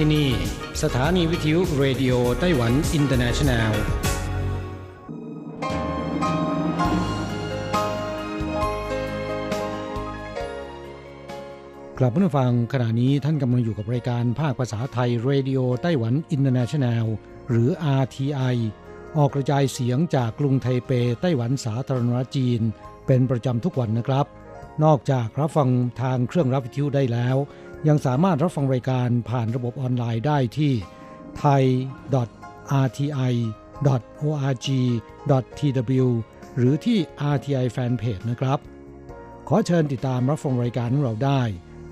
ที่นี่ สถานีวิทยุเรดิโอไต้หวันอินเตอร์เนชันแนลกลับมาฟังขณะนี้ท่านกำลังอยู่กับรายการภาคภาษาไทยเรดิโอไต้หวันอินเตอร์เนชันแนลหรือ RTI ออกกระจายเสียงจากกรุงไทเปไต้หวันสาธารณรัฐจีน เป็นประจำทุกวันนะครับ นอกจากรับฟังทางเครื่องรับวิทยุได้แล้ว ยังสามารถรับฟังรายการผ่านระบบออนไลน์ได้ที่ thai.rti.org.tw หรือที่ RTI Fanpage นะครับ ขอเชิญติดตามรับฟังรายการของเราได้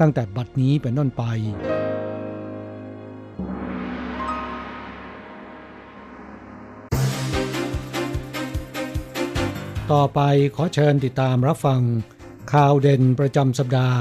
ตั้งแต่บัดนี้เป็นต้นไป ต่อไปขอเชิญติดตามรับฟังข่าวเด่นประจำสัปดาห์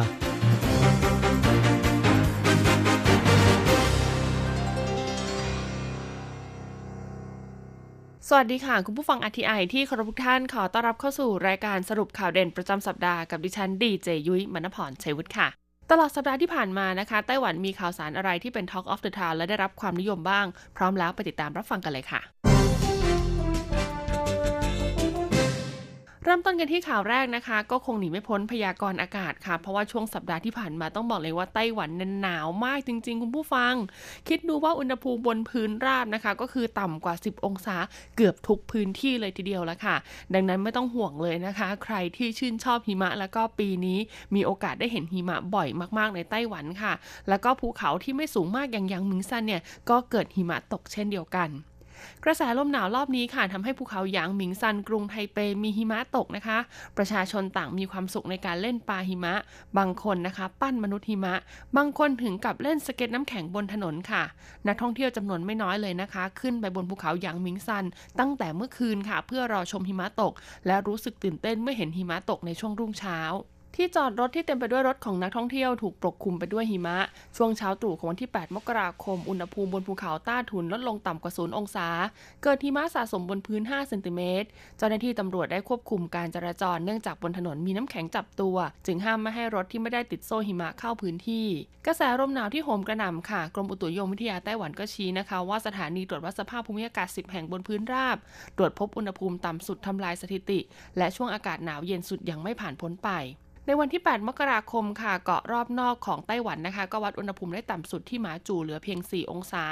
วัสดีค่ะ คุณผู้ฟังทีไอที่เคารพทุกท่านขอต้อนรับเข้าสู่รายการสรุปข่าวเด่นประจำสัปดาห์กับดิฉันดีเจยุ้ยมณพรชัยวุฒิค่ะ ตลอดสัปดาห์ที่ผ่านมานะคะ ไต้หวันมีข่าวสารอะไรที่เป็น Talk of the Town และได้รับความนิยมบ้าง พร้อมแล้วไปติดตามรับฟังกันเลยค่ะ เริ่มต้นกันที่ข่าวแรกนะคะ ก็คงหนีไม่พ้นพยากรณ์อากาศค่ะ เพราะว่าช่วงสัปดาห์ที่ผ่านมาต้องบอกเลยว่าไต้หวันนั้นหนาวมากจริง ๆ คุณผู้ฟัง คิดดูว่าอุณหภูมิบนพื้นราบนะคะ ก็คือต่ำกว่า 10 องศาเกือบทุกพื้นที่เลยทีเดียวแล้วค่ะ ดังนั้นไม่ต้องห่วงเลยนะคะ ใครที่ชื่นชอบหิมะ แล้วก็ปีนี้มีโอกาสได้เห็นหิมะบ่อยมากๆในไต้หวันค่ะ แล้วก็ภูเขาที่ไม่สูงมากอย่างยังมิงซันเนี่ยก็เกิดหิมะตกเช่นเดียวกัน กระแสลมหนาวรอบนี้ค่ะทำให้ภูเขาหยางหมิงซันกรุงไทเปมีหิมะตกนะคะ ประชาชนต่างมีความสุขในการเล่นปาหิมะ บางคนนะคะ ปั้นมนุษย์หิมะ บางคนถึงกับเล่นสเก็ตน้ำแข็งบนถนนค่ะนักท่องเที่ยวจำนวนไม่น้อยเลยนะคะ ขึ้นไปบนภูเขาหยางหมิงซัน ตั้งแต่เมื่อคืนค่ะ เพื่อรอชมหิมะตก และรู้สึกตื่นเต้นเมื่อเห็นหิมะตกในช่วงรุ่งเช้า ที่จอดรถที่เต็มไปด้วยรถของนักท่องเที่ยวถูกปกคลุมไปด้วยหิมะ ช่วงเช้าตรู่ของวันที่ 8 มกราคม อุณหภูมิบนภูเขาต้าทุนลดลงต่ำกว่า0องศา เกิดหิมะสะสมบนพื้น 5 เซนติเมตร เจ้าหน้าที่ตำรวจได้ควบคุมการจราจรเนื่องจากบนถนนมีน้ำแข็งจับตัว จึงห้ามไม่ให้รถที่ไม่ได้ติดโซ่หิมะเข้าพื้นที่ กระแสลมหนาวที่โหมกระหน่ำค่ะ กรมอุตุนิยมวิทยาไต้หวันก็ชี้นะคะว่าสถานีตรวจวัดสภาพภูมิอากาศ 10 แห่งบนพื้นราบ ตรวจพบอุณหภูมิต่ำสุดทำลายสถิติ และช่วงอากาศหนาวเย็นสุดยังไม่ผ่านพ้นไป ในวันที่ 8 มกราคมค่ะ เกาะรอบนอกของไต้หวันนะคะ ก็วัดอุณหภูมิได้ต่ำสุดที่หมาจู่เหลือเพียง 4 องศา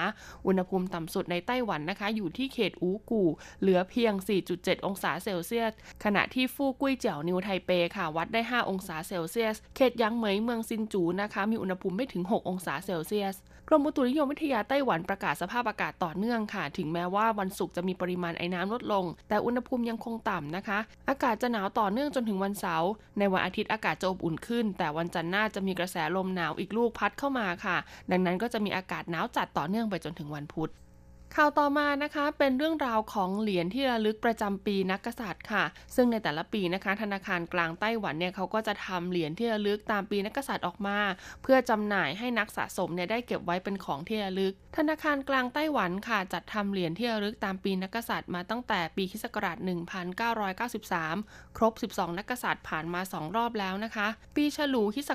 อุณหภูมิต่ำสุดในไต้หวันนะคะ อยู่ที่เขตอูกู่ เหลือเพียง 4.7 องศาเซลเซียส ขณะที่ฟู่กุ้ยเจี่ยวนิวไทเปค่ะ วัดได้ 5 องศาเซลเซียส เขตหยางเหมยเมืองซินจูนะคะ มีอุณหภูมิไม่ถึง 6 องศาเซลเซียส กรมอุตุนิยมวิทยาไต้หวันประกาศสภาพอากาศต่อเนื่องค่ะ ถึงแม้ว่าวันศุกร์จะมีปริมาณไอ้น้ำลดลง แต่อุณหภูมิยังคงต่ำนะคะ อากาศจะหนาวต่อเนื่องจนถึงวันเสาร์ ในวันอาทิตย์อากาศจะอบอุ่นขึ้น แต่วันจันทร์หน้าจะมีกระแสลมหนาวอีกลูกพัดเข้ามาค่ะ ดังนั้นก็จะมีอากาศหนาวจัดต่อเนื่องไปจนถึงวันพุธ ข่าวต่อมานะคะเป็นเรื่องราวของเหรียญที่ระลึกประจำปีนักกษัตริย์ค่ะ ซึ่งในแต่ละปีนะคะ ธนาคารกลางไต้หวันเนี่ยเขาก็จะทำเหรียญที่ระลึกตามปีนักกษัตริย์ออกมา เพื่อจำหน่ายให้นักสะสมเนี่ยได้เก็บไว้เป็นของที่ระลึก ธนาคารกลางไต้หวันค่ะ จัดทำเหรียญที่ระลึกตามปีนักกษัตริย์มาตั้งแต่ปีคศ1993 ครบ 12 นักกษัตริย์ผ่านมา 2 รอบแล้วนะคะ ปีฉลูคศ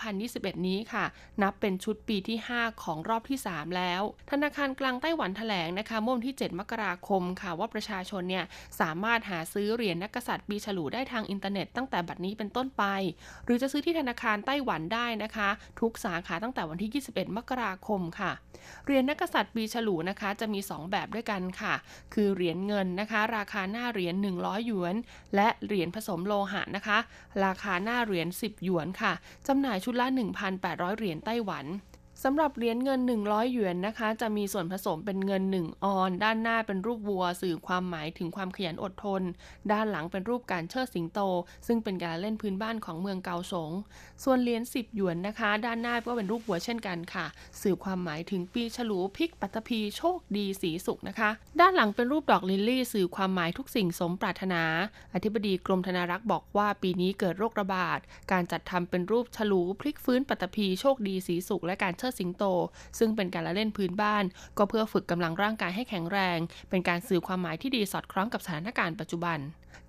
2021 นี้ค่ะ นับเป็นชุดปีที่ 5 ของรอบที่ 3 แล้ว ธนาคารกลางไต้หวันแถลงนะคะเมื่อวันที่ 7 มกราคมค่ะว่าประชาชนเนี่ยสามารถหาซื้อเหรียญนักกษัตริย์ปีฉลูได้ทางอินเทอร์เน็ตตั้งแต่บัดนี้เป็นต้นไป หรือจะซื้อที่ธนาคารไต้หวันได้นะคะ ทุกสาขาตั้งแต่วันที่ 21 มกราคมค่ะเหรียญนักกษัตริย์ปีฉลูนะคะจะมี 2 แบบด้วยกันค่ะ คือเหรียญเงินนะคะ ราคาหน้าเหรียญ100 หยวน และเหรียญผสมโลหะนะคะ ราคาหน้าเหรียญ10 หยวนค่ะจำหน่ายชุดละ 1,800 เหรียญไต้หวัน สำหรับเหรียญเงิน 100 หยวนนะคะ จะมีส่วนผสมเป็นเงิน 1 ออน ด้านหน้าเป็นรูปวัว สื่อความหมายถึงความขยันอดทน ด้านหลังเป็นรูปการเชิดสิงโต ซึ่งเป็นการเล่นพื้นบ้านของเมืองเกาสง ส่วนเหรียญ 10 หยวนนะคะ ด้านหน้าก็เป็นรูปวัวเช่นกันค่ะ สื่อความหมายถึงปีฉลูพลิกปัตตภีโชคดีสีสุขนะคะ ด้านหลังเป็นรูปดอกลิลลี่ สื่อความหมายทุกสิ่งสมปรารถนา อธิบดีกรมธนารักษ์บอกว่าปีนี้เกิดโรคระบาด การจัดทำเป็นรูปฉลูพลิกฟื้นปัตตภีโชคดีสีสุขและการเชิดสิงโต ซึ่งเป็นการละเล่นพื้นบ้าน ก็เพื่อฝึกกำลังร่างกายให้แข็งแรง เป็นการสื่อความหมายที่ดีสอดคล้องกับสถานการณ์ปัจจุบัน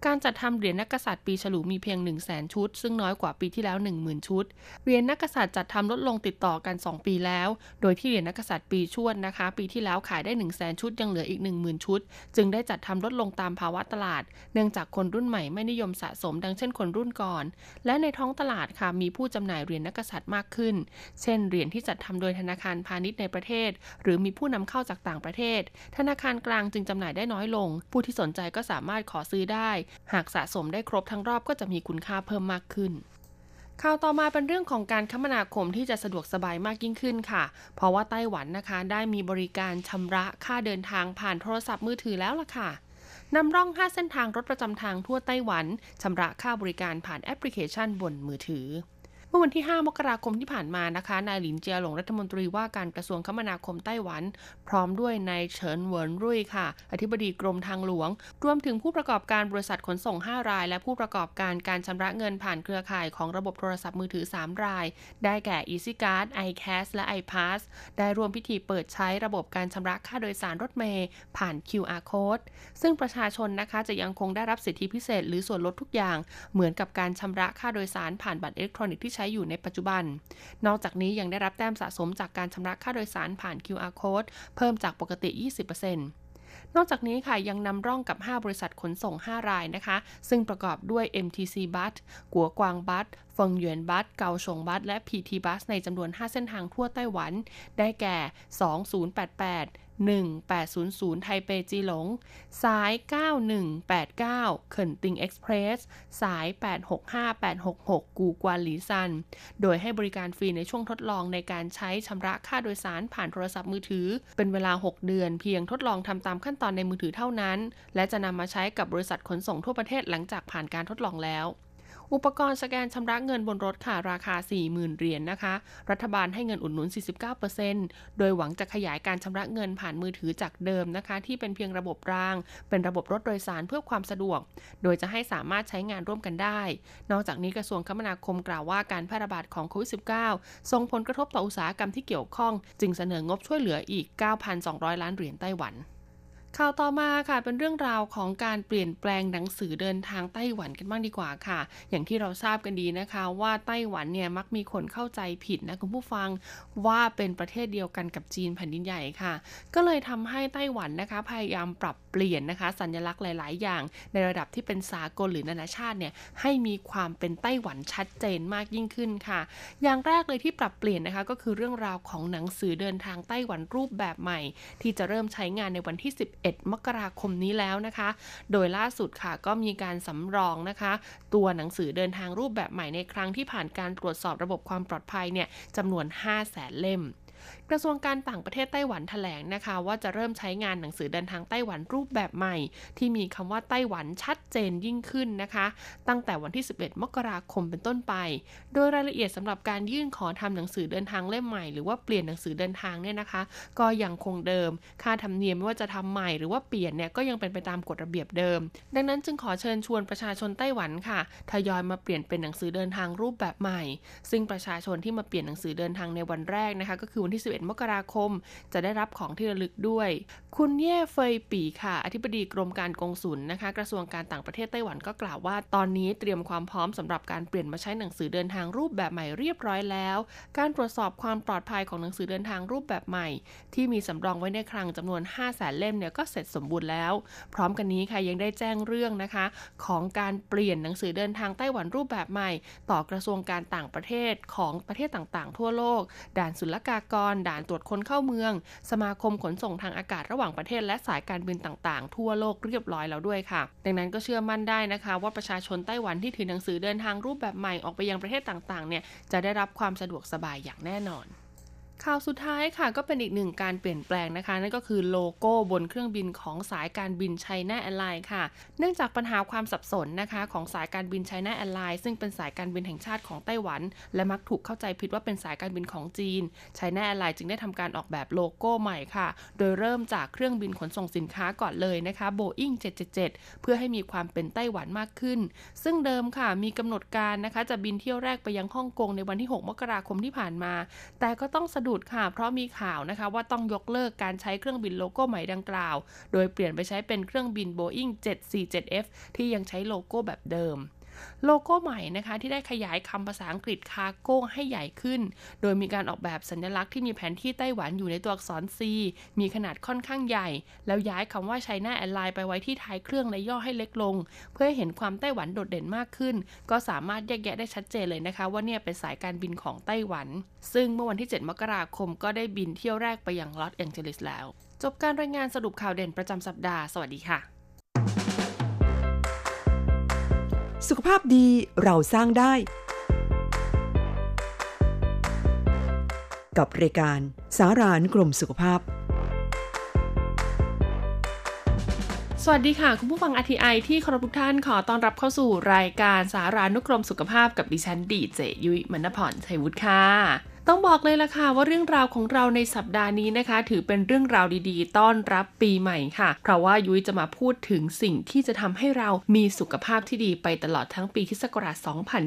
การจัดทำเหรียญนักกษัตริย์ปีฉลูมีเพียง 1 0 0 0 0แสนชุด ซึ่งน้อยกว่าปีที่แล้ว 10,000 ชุด เหรียญนักกษัตริย์จัดทำลดลงติดต่อกัน 2 ปีแล้ว โดยที่เหรียญนักกษัตริย์ปีชวดนะคะ ปีที่แล้วขายได้ 1 0 0 0 0แสนชุดยังเหลืออีก 10,000 ชุด จึงได้จัดทำลดลงตามภาวะตลาด เนื่องจากคนรุ่นใหม่ไม่นิยมสะสมดังเช่นคนรุ่นก่อน และในท้องตลาดค่ะมีผู้จำหน่ายเหรียญนักกษัตริย์มากขึ้น เช่นเหรียญที่จัดทำโดยธนาคารพาณิชย์ในประเทศ หรือมีผู้นำเข้าจากต่างประเทศ ธนาคารกลางจึงจำหน่ายได้น้อยลง ผู้ที่สนใจก็สามารถขอซื้อได้หากสะสมได้ครบทั้งรอบก็จะมีคุณค่าเพิ่มมากขึ้นข่าวต่อมาเป็นเรื่องของการคมนาคมที่จะสะดวกสบายมากยิ่งขึ้นค่ะ เพราะว่าไต้หวันนะคะ ได้มีบริการชำระค่าเดินทางผ่านโทรศัพท์มือถือแล้วล่ะค่ะนำร่อง 5 เส้นทางรถประจำทางทั่วไต้หวันชำระค่าบริการผ่านแอปพลิเคชันบนมือถือ มื่อวันที่ 5 มกราคมที่ผ่านมานะคะ นายหลินเจียหลงรัฐมนตรีว่าการกระทรวงคมนาคมไต้หวัน พร้อมด้วยนายเฉินเหวินรุ่ยค่ะ อธิบดีกรมทางหลวง รวมถึงผู้ประกอบการบริษัทขนส่ง 5 ราย และผู้ประกอบการการชำระเงินผ่านเครือข่ายของระบบโทรศัพท์มือถือ 3 ราย ได้แก่ EasyCard, iCash และ iPass ได้ร่วมพิธีเปิดใช้ระบบการชำระค่าโดยสารรถเมย์ผ่าน QR code ซึ่งประชาชนนะคะจะยังคงได้รับสิทธิพิเศษ หรือส่วนลดทุกอย่าง เหมือนกับการชำระค่าโดยสารผ่านบัตรอิเล็กทรอนิกส์ที่ใช้อยู่ในปัจจุบัน นอกจากนี้ยังได้รับแต้มสะสมจากการชำระค่าโดยสารผ่าน QR code เพิ่มจากปกติ 20%นอกจากนี้ค่ะยังนำร่องกับ 5 บริษัทขนส่ง 5 รายนะคะ ซึ่งประกอบด้วย MTC Bus กัวกวางบัสเฟิงหยวนบัสเกาชงบัสและ PT Bus ในจำนวน 5 เส้นทางทั่วไต้หวัน ได้แก่ 2088 1800 ไทเปจีหลง สาย 9189 เขินติงเอ็กซ์เพรส สาย 865866 กูกวานหลีซัน โดยให้บริการฟรีในช่วงทดลองในการใช้ชำระค่าโดยสารผ่านโทรศัพท์มือถือ เป็นเวลา 6 เดือนเพียงทดลองทำตามขั้นตอนในมือถือเท่านั้น และจะนำมาใช้กับบริษัทขนส่งทั่วประเทศหลังจากผ่านการทดลองแล้ว อุปกรณ์สแกนชำระเงินบนรถค่ะราคา 40,000 เหรียญนนะคะ รัฐบาลให้เงินอุดหนุน 49%โดยหวังจะขยายการชำระเงินผ่านมือถือจากเดิมนะคะ ที่เป็นเพียงระบบราง เป็นระบบรถโดยสารเพื่อความสะดวก โดยจะให้สามารถใช้งานร่วมกันได้ นอกจากนี้กระทรวงคมนาคมกล่าวว่าการแพร่ระบาดของโควิด -19 ส่งผลกระทบต่ออุตสาหกรรมที่เกี่ยวข้อง จึงเสนองบช่วยเหลืออีก 9,200 ล้านเหรียญไต้หวัน ข่าวต่อมาค่ะเป็นเรื่องราวของการเปลี่ยนแปลงหนังสือเดินทางไต้หวันกันบ้างดีกว่าค่ะ อย่างที่เราทราบกันดีนะคะ ว่าไต้หวันเนี่ยมักมีคนเข้าใจผิดนะคุณผู้ฟังว่าเป็นประเทศเดียวกันกับจีนแผ่นดินใหญ่ค่ะ ก็เลยทำให้ไต้หวันนะคะ พยายามปรับเปลี่ยนนะคะ สัญลักษณ์หลาย ๆ อย่าง ในระดับที่เป็นสากลหรือนานาชาติเนี่ยให้มีความเป็นไต้หวันชัดเจนมากยิ่งขึ้นค่ะ อย่างแรกเลยที่ปรับเปลี่ยนนะคะก็คือเรื่องราวของหนังสือเดินทางไต้หวันรูปแบบใหม่ ที่จะเริ่มใช้งานในวันที่11 11 มกราคมนี้แล้วนะคะ โดยล่าสุดค่ะก็มีการสำรองนะคะ ตัวหนังสือเดินทางรูปแบบใหม่ในครั้งที่ผ่านการตรวจสอบระบบความปลอดภัยเนี่ยจำนวน 5 0 0แสนเล่มกระทรวงการต่างประเทศไต้หวันแถลงนะคะ ว่าจะเริ่มใช้งานหนังสือเดินทางไต้หวันรูปแบบใหม่ ที่มีคำว่าไต้หวันชัดเจนยิ่งขึ้นนะคะ ตั้งแต่วันที่ 11 มกราคมเป็นต้นไป โดยรายละเอียดสำหรับการยื่นขอทำหนังสือเดินทางเล่มใหม่ หรือว่าเปลี่ยนหนังสือเดินทางเนี่ยนะคะ ก็ยังคงเดิม ค่าธรรมเนียมไม่ว่าจะทำใหม่หรือว่าเปลี่ยนเนี่ยก็ยังเป็นไปตามกฎระเบียบเดิม ดังนั้นจึงขอเชิญชวนประชาชนไต้หวันค่ะทยอยมาเปลี่ยนเป็นหนังสือเดินทางรูปแบบใหม่ ซึ่งประชาชนที่มาเปลี่ยนหนังสือเดินทางในวันแรกนะคะ ก็คือวันที่11มกราคม จะได้รับของที่ระลึกด้วย คุณเย่เฟยปีค่ะ อธิบดีกรมการกงสุลนะคะ กระทรวงการต่างประเทศไต้หวันก็กล่าวว่าตอนนี้เตรียมความพร้อมสำหรับการเปลี่ยนมาใช้หนังสือเดินทางรูปแบบใหม่เรียบร้อยแล้ว การตรวจสอบความปลอดภัยของหนังสือเดินทางรูปแบบใหม่ ที่มีสำรองไว้ในคลังจำนวน 5 0 0แสนเล่มเนี่ยก็เสร็จสมบูรณ์แล้ว พร้อมกันนี้ค่ะยังได้แจ้งเรื่องนะคะ ของการเปลี่ยนหนังสือเดินทางไต้หวันรูปแบบใหม่ ต่อกระทรวงการต่างประเทศของประเทศต่างๆ ทั่วโลก ด่านศุลกากรด่านตรวจคนเข้าเมือง สมาคมขนส่งทางอากาศระหว่างประเทศ และสายการบินต่างๆ ทั่วโลกเรียบร้อยแล้วด้วยค่ะ ดังนั้นก็เชื่อมั่นได้นะคะ ว่าประชาชนไต้หวันที่ถือหนังสือเดินทางรูปแบบใหม่ออกไปยังประเทศต่างๆเนี่ยจะได้รับความสะดวกสบายอย่างแน่นอน ข่าวสุดท้ายค่ะก็เป็นอีกหนึ่งการเปลี่ยนแปลงนะคะ นั่นก็คือโลโก้บนเครื่องบินของสายการบินไชน่าแอร์ไลน์ค่ะ เนื่องจากปัญหาความสับสนนะคะของสายการบินไชน่าแอร์ไลน์ซึ่งเป็นสายการบินแห่งชาติของไต้หวัน และมักถูกเข้าใจผิดว่าเป็นสายการบินของจีนไชน่าแอร์ไลน์จึงได้ทำการออกแบบโลโก้ใหม่ค่ะ โดยเริ่มจากเครื่องบินขนส่งสินค้าก่อนเลยนะคะ Boeing 777 เพื่อให้มีความเป็นไต้หวันมากขึ้น ซึ่งเดิมค่ะมีกำหนดการนะคะจะบินเที่ยวแรกไปยังฮ่องกงในวันที่ 6 มกราคมที่ผ่านมา แต่ก็ต้องสะดุดค่ะ เพราะมีข่าวนะคะว่าต้องยกเลิกการใช้เครื่องบินโลโก้ใหม่ดังกล่าว โดยเปลี่ยนไปใช้เป็นเครื่องบิน Boeing 747F ที่ยังใช้โลโก้แบบเดิม โลโก้ใหม่นะคะ ที่ได้ขยายคำภาษาอังกฤษคาโก้ให้ใหญ่ขึ้น โดยมีการออกแบบสัญลักษณ์ที่มีแผนที่ไต้หวันอยู่ในตัวอักษร C มีขนาดค่อนข้างใหญ่ แล้วย้ายคำว่าไชน่าแอนไลน์ไปไว้ที่ท้ายเครื่องและย่อให้เล็กลง เพื่อให้เห็นความไต้หวันโดดเด่นมากขึ้น ก็สามารถแยกแยะได้ชัดเจนเลยนะคะ ว่าเนี่ยเป็นสายการบินของไต้หวัน ซึ่งเมื่อวันที่ 7 มกราคมก็ได้บินเที่ยวแรกไปยังลอสแองเจลิสแล้ว จบการรายงานสรุปข่าวเด่นประจำสัปดาห์ สวัสดีค่ะ สุขภาพดีเราสร้างได้ กับรายการสารานกรมสุขภาพ สวัสดีค่ะ คุณผู้ฟังอทีไอที่คารพทุกท่านขอต้อนรับเข้าสู่รายการสารานุกรมสุขภาพกับดิฉันดีเจยุ้ยมณพรชัยวุฒิค่ะ ต้องบอกเลยล่ะค่ะว่าเรื่องราวของเราในสัปดาห์นี้นะคะ ถือเป็นเรื่องราวดีๆ ต้อนรับปีใหม่ค่ะ เพราะว่ายุ้ยจะมาพูดถึงสิ่งที่จะทำให้เรามีสุขภาพที่ดีไปตลอดทั้งปีคิศกราช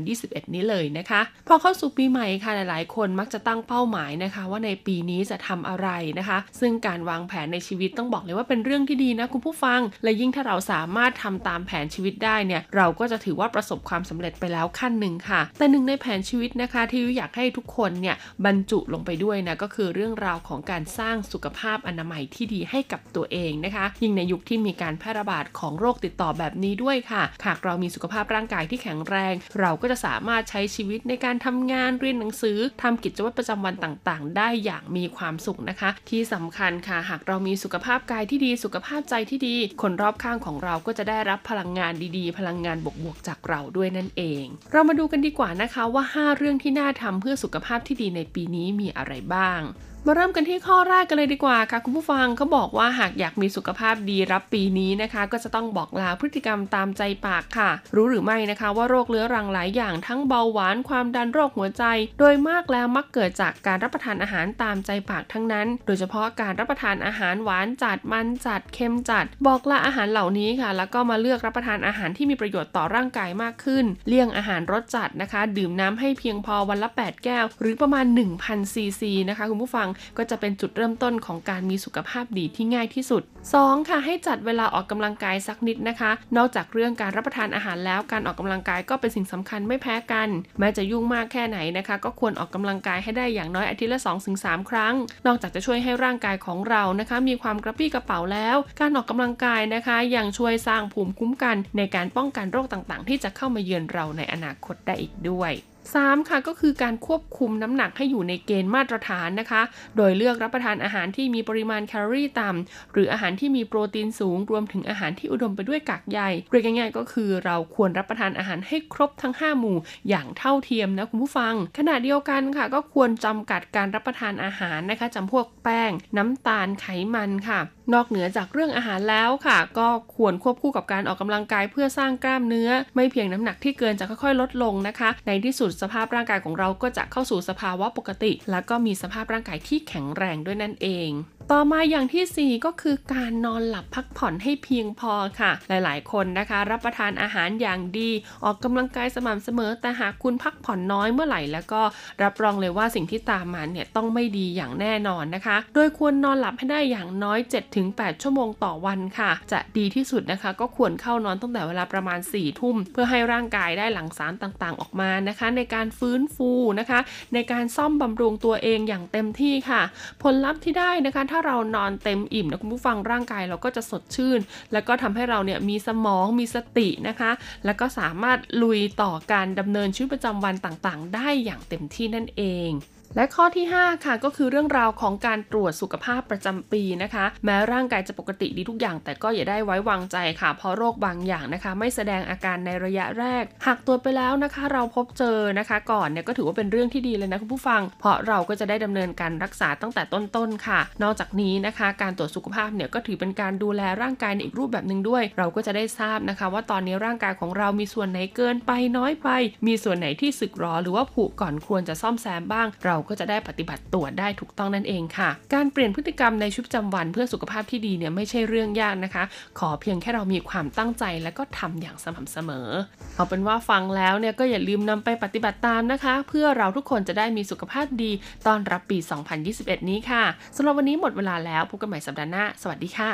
2021 นี้เลยนะคะ พอเข้าสู่ปีใหม่ค่ะหลายๆ คนมักจะตั้งเป้าหมายนะคะ ว่าในปีนี้จะทำอะไรนะคะ ซึ่งการวางแผนในชีวิตต้องบอกเลยว่าเป็นเรื่องที่ดีนะคุณผู้ฟัง และยิ่งถ้าเราสามารถทำตามแผนชีวิตได้เนี่ยเราก็จะถือว่าประสบความสำเร็จไปแล้วขั้นหนึ่งค่ะ แต่หนึ่งในแผนชีวิตนะคะ ที่ยุ้ยอยากให้ทุกคนเนี่ยบรรจุลงไปด้วยนะก็คือเรื่องราวของการสร้างสุขภาพอนามัยที่ดีให้กับตัวเองนะคะ ยิ่งในยุคที่มีการแพร่ระบาดของโรคติดต่อแบบนี้ด้วยค่ะ หากเรามีสุขภาพร่างกายที่แข็งแรง เราก็จะสามารถใช้ชีวิตในการทำงานเรียนหนังสือทำกิจวัตรประจำวันต่างๆ ได้อย่างมีความสุขนะคะ ที่สำคัญค่ะ หากเรามีสุขภาพกายที่ดีสุขภาพใจที่ดี คนรอบข้างของเราก็จะได้รับพลังงานดีๆ พลังงานบวกๆจากเราด้วยนั่นเอง เรามาดูกันดีกว่านะคะว่า 5 เรื่องที่น่าทำเพื่อสุขภาพที่ดีในในปีนี้มีอะไรบ้าง มาเริ่มกันที่ข้อแรกกันเลยดีกว่าค่ะคุณผู้ฟังเขาบอกว่าหากอยากมีสุขภาพดีรับปีนี้นะคะ ก็จะต้องบอกลาพฤติกรรมตามใจปากค่ะ รู้หรือไม่นะคะว่าโรคเรื้อรังหลายอย่างทั้งเบาหวานความดันโรคหัวใจ โดยมากแล้วมักเกิดจากการรับประทานอาหารตามใจปากทั้งนั้น โดยเฉพาะการรับประทานอาหารหวานจัดมันจัดเค็มจัด บอกลาอาหารเหล่านี้ค่ะ แล้วก็มาเลือกรับประทานอาหารที่มีประโยชน์ต่อร่างกายมากขึ้น เลี่ยงอาหารรสจัดนะคะ ดื่มน้ำให้เพียงพอวันละ 8 แก้ว หรือประมาณ1,000ซีซีนะคะคุณผู้ฟังก็จะเป็นจุดเริ่มต้นของการมีสุขภาพดีที่ง่ายที่สุด 2. ค่ะให้จัดเวลาออกกำลังกายสักนิดนะคะ นอกจากเรื่องการรับประทานอาหารแล้วการออกกำลังกายก็เป็นสิ่งสำคัญไม่แพ้กันแม้จะยุ่งมากแค่ไหนนะคะ ก็ควรออกกำลังกายให้ได้อย่างน้อยอาทิตย์ละ 2-3 ครั้ง นอกจากจะช่วยให้ร่างกายของเรานะคะ มีความกระปี้กระเป๋าแล้ว การออกกำลังกายนะคะ ยังช่วยสร้างภูมิคุ้มกัน ในการป้องกันโรคต่างๆ ที่จะเข้ามาเยือนเราในอนาคตได้อีกด้วย 3ค่ะก็คือการควบคุมน้ำหนักให้อยู่ในเกณฑ์มาตรฐานนะคะ โดยเลือกรับประทานอาหารที่มีปริมาณแคลอรี่ต่ำหรืออาหารที่มีโปรตีนสูง รวมถึงอาหารที่อุดมไปด้วยกากใยเรียกง่ายๆ ก็คือเราควรรับประทานอาหารให้ครบทั้ง 5 หมู่อย่างเท่าเทียมนะคุณผู้ฟัง ขณะเดียวกันค่ะ ก็ควรจำกัดการรับประทานอาหารนะคะจำพวกแป้ง น้ำตาลไขมันค่ะ นอกเหนือจากเรื่องอาหารแล้วค่ะ ก็ควรควบคู่กับการออกกำลังกายเพื่อสร้างกล้ามเนื้อ ไม่เพียงน้ำหนักที่เกินจะค่อยๆ ลดลงนะคะ ในที่สุดสภาพร่างกายของเราก็จะเข้าสู่สภาวะปกติ แล้วก็มีสภาพร่างกายที่แข็งแรงด้วยนั่นเอง ต่อมาอย่างที่ 4 ก็คือการนอนหลับพักผ่อนให้เพียงพอค่ะ หลายๆ คนนะคะ รับประทานอาหารอย่างดี ออกกำลังกายสม่ำเสมอ แต่หากคุณพักผ่อนน้อยเมื่อไหร่แล้วก็รับรองเลยว่าสิ่งที่ตามมาเนี่ยต้องไม่ดีอย่างแน่นอนนะคะ โดยควรนอนหลับให้ได้อย่างน้อย 7-8 ชั่วโมงต่อวันค่ะ จะดีที่สุดนะคะ ก็ควรเข้านอนตั้งแต่เวลาประมาณ4ทุ่ม เพื่อให้ร่างกายได้หลั่งสารต่างๆ ออกมานะคะ ในการฟื้นฟูนะคะ ในการซ่อมบำรุงตัวเองอย่างเต็มที่ค่ะ ผลลัพธ์ที่ได้นะคะถ้าเรานอนเต็มอิ่มนะคุณผู้ฟังร่างกายเราก็จะสดชื่น แล้วก็ทำให้เราเนี่ยมีสมองมีสตินะคะ แล้วก็สามารถลุยต่อการดำเนินชีวิตประจำวันต่างๆ ได้อย่างเต็มที่นั่นเอง และข้อที่ 5 ค่ะก็คือเรื่องราวของการตรวจสุขภาพประจำปีนะคะ แม้ร่างกายจะปกติดีทุกอย่าง แต่ก็อย่าได้ไว้วางใจค่ะ เพราะโรคบางอย่างนะคะ ไม่แสดงอาการในระยะแรก หากตรวจไปแล้วนะคะ เราพบเจอนะคะ ก่อนเนี่ยก็ถือว่าเป็นเรื่องที่ดีเลยนะคุณผู้ฟัง เพราะเราก็จะได้ดำเนินการรักษาตั้งแต่ต้นๆค่ะ นอกจากนี้นะคะ การตรวจสุขภาพเนี่ยก็ถือเป็นการดูแลร่างกายในอีกรูปแบบหนึ่งด้วย เราก็จะได้ทราบนะคะ ว่าตอนนี้ร่างกายของเรามีส่วนไหนเกินไปน้อยไป มีส่วนไหนที่สึกหรอหรือว่าผุก่อนควรจะซ่อมแซมบ้างเราก็จะได้ปฏิบัติตัวได้ถูกต้องนั่นเองค่ะ การเปลี่ยนพฤติกรรมในชีวิตประจำวันเพื่อสุขภาพที่ดีเนี่ยไม่ใช่เรื่องยากนะคะ ขอเพียงแค่เรามีความตั้งใจและก็ทำอย่างสม่ำเสมอ เอาเป็นว่าฟังแล้วเนี่ยก็อย่าลืมนำไปปฏิบัติตามนะคะ เพื่อเราทุกคนจะได้มีสุขภาพดีตอนรับปี 2021 นี้ค่ะสำหรับวันนี้หมดเวลาแล้วพบกันใหม่สัปดาห์หน้า สวัสดีค่ะ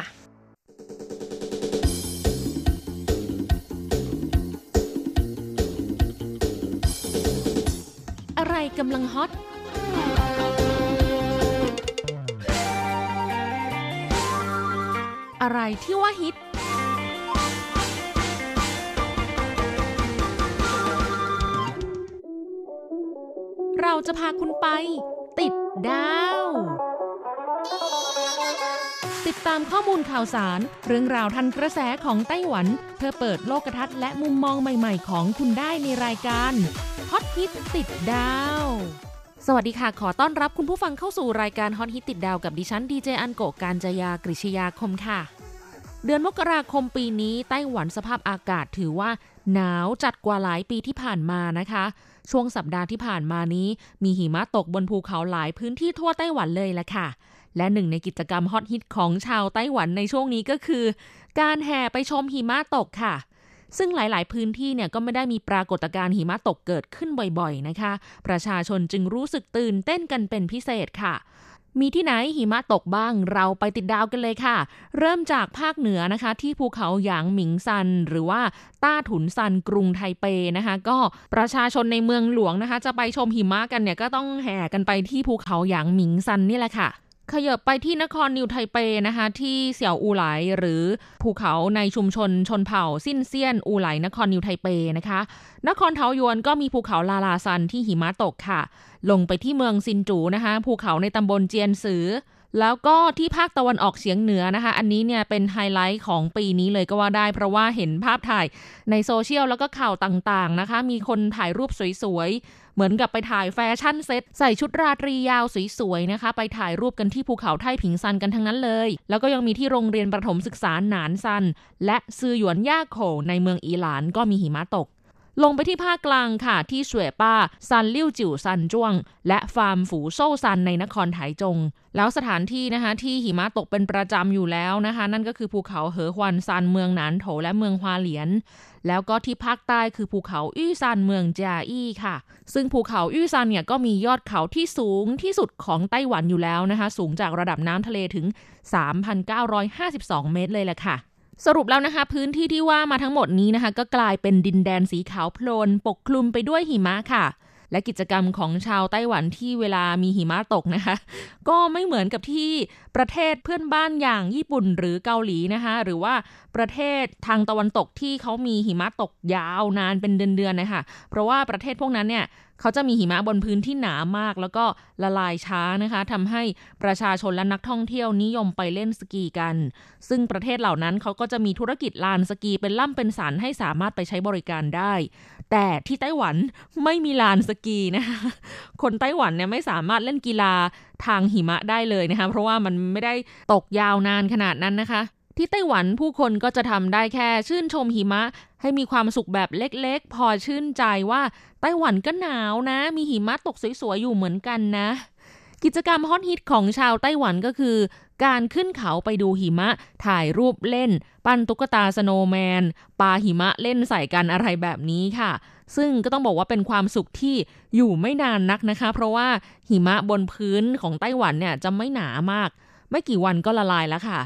อะไรกำลังฮอต อะไรที่ว่าฮิต เราจะพาคุณไป ติดดาว ติดตามข้อมูลข่าวสาร เรื่องราวทันกระแสของไต้หวัน เพื่อเปิดโลกทัศน์และมุมมองใหม่ ๆ ของคุณได้ในรายการฮอตฮิตติดดาวสวัสดีค่ะ ขอต้อนรับคุณผู้ฟังเข้าสู่รายการฮอตฮิตติดดาวกับดิฉันดีเจอันโกการจยากริชยาคมค่ะ เดือนมกราคมปีนี้ไต้หวันสภาพอากาศถือว่า หนาวจัดกว่าหลายปีที่ผ่านมานะคะ ช่วงสัปดาห์ที่ผ่านมานี้ มีหิมะตกบนภูเขาหลายพื้นที่ทั่วไต้หวันเลยละค่ะ และหนึ่งในกิจกรรมฮอตฮิตของชาวไต้หวันในช่วงนี้ก็คือ การแห่ไปชมหิมะตกค่ะซึ่งหลาย ๆ พื้นที่เนี่ยก็ไม่ได้มีปรากฏการณ์หิมะตกเกิดขึ้นบ่อย ๆ นะคะ ประชาชนจึงรู้สึกตื่นเต้นกันเป็นพิเศษค่ะ มีที่ไหนหิมะตกบ้างเราไปติดดาวกันเลยค่ะ เริ่มจากภาคเหนือนะคะ ที่ภูเขาหยางหมิงซัน หรือว่าต้าถุนซันกรุงไทเปนะคะ ก็ประชาชนในเมืองหลวงนะคะ จะไปชมหิมะกันเนี่ยก็ต้องแห่กันไปที่ภูเขาหยางหมิงซันนี่แหละค่ะ ขยับไปที่นครนิวไทเปนะคะที่เสี่ยวอูไหลหรือภูเขาในชุมชนชนเผ่าสิ้นเซียนอูไหลนครนิวไทเปนะคะ นครเถาหยวนก็มีภูเขาลาลาซันที่หิมะตกค่ะ ลงไปที่เมืองซินจูนะคะ ภูเขาในตำบลเจียนซือ แล้วก็ที่ภาคตะวันออกเฉียงเหนือนะคะ อันนี้เนี่ยเป็นไฮไลท์ของปีนี้เลยก็ว่าได้ เพราะว่าเห็นภาพถ่ายในโซเชียลแล้วก็ข่าวต่างๆนะคะ มีคนถ่ายรูปสวยๆ เหมือนกับไปถ่ายแฟชั่นเซ็ตใส่ชุดราตรียาวสวยๆนะคะ ไปถ่ายรูปกันที่ภูเขาไทผิงซันกันทั้งนั้นเลย แล้วก็ยังมีที่โรงเรียนประถมศึกษาหนานซัน และซือหยวนย่าโขในเมืองอีหลานก็มีหิมะตก ลงไปที่ภาคกลางค่ะที่สวยป้า ซันลิ่วจิ๋วซันจ้วง และฟาร์มฝูโซ่ซันในนครไถจง แล้วสถานที่นะคะที่หิมะตกเป็นประจำอยู่แล้วนะคะ นั่นก็คือภูเขาเหอฮวนซันเมืองหนานโถและเมืองฮวาเหลียน แล้วก็ที่ภาคใต้คือภูเขาอี้ซันเมืองจาอี้ค่ะ ซึ่งภูเขาอี้ซันเนี่ยก็มียอดเขาที่สูงที่สุดของไต้หวันอยู่แล้วนะคะ สูงจากระดับน้ำทะเลถึง 3,952 เมตรเลยแหละค่ะ สรุปแล้วนะคะ พื้นที่ที่ว่ามาทั้งหมดนี้นะคะ ก็กลายเป็นดินแดนสีขาวโพลน ปกคลุมไปด้วยหิมะค่ะ และกิจกรรมของชาวไต้หวันที่เวลามีหิมะตกนะคะ ก็ไม่เหมือนกับที่ประเทศเพื่อนบ้านอย่างญี่ปุ่นหรือเกาหลีนะคะ หรือว่าประเทศทางตะวันตกที่เขามีหิมะตกยาวนานเป็นเดือนๆนะคะเพราะว่าประเทศพวกนั้นเนี่ย เขาจะมีหิมะบนพื้นที่หนามาก แล้วก็ละลายช้านะคะทำให้ประชาชนและนักท่องเที่ยวนิยมไปเล่นสกีกัน ซึ่งประเทศเหล่านั้นเขาก็จะมีธุรกิจลานสกีเป็นล่ำเป็นสันให้สามารถไปใช้บริการได้ แต่ที่ไต้หวันไม่มีลานสกีนะคะคนไต้หวันเนี่ยไม่สามารถเล่นกีฬาทางหิมะได้เลยนะคะเพราะว่ามันไม่ได้ตกยาวนานขนาดนั้นนะคะ ที่ไต้หวันผู้คนก็จะทำได้แค่ชื่นชมหิมะ ให้มีความสุขแบบเล็กๆ พอชื่นใจว่าไต้หวันก็หนาวนะ มีหิมะตกสวยๆอยู่เหมือนกันนะ กิจกรรมฮอตฮิตของชาวไต้หวันก็คือ การขึ้นเขาไปดูหิมะ ถ่ายรูปเล่น ปั้นตุ๊กตาสโนว์แมนปาหิมะเล่นใส่กันอะไรแบบนี้ค่ะ ซึ่งก็ต้องบอกว่าเป็นความสุขที่อยู่ไม่นานนักนะคะ เพราะว่าหิมะบนพื้นของไต้หวันเนี่ยจะไม่หนามาก ไม่กี่วันก็ละลายแล้วค่ะ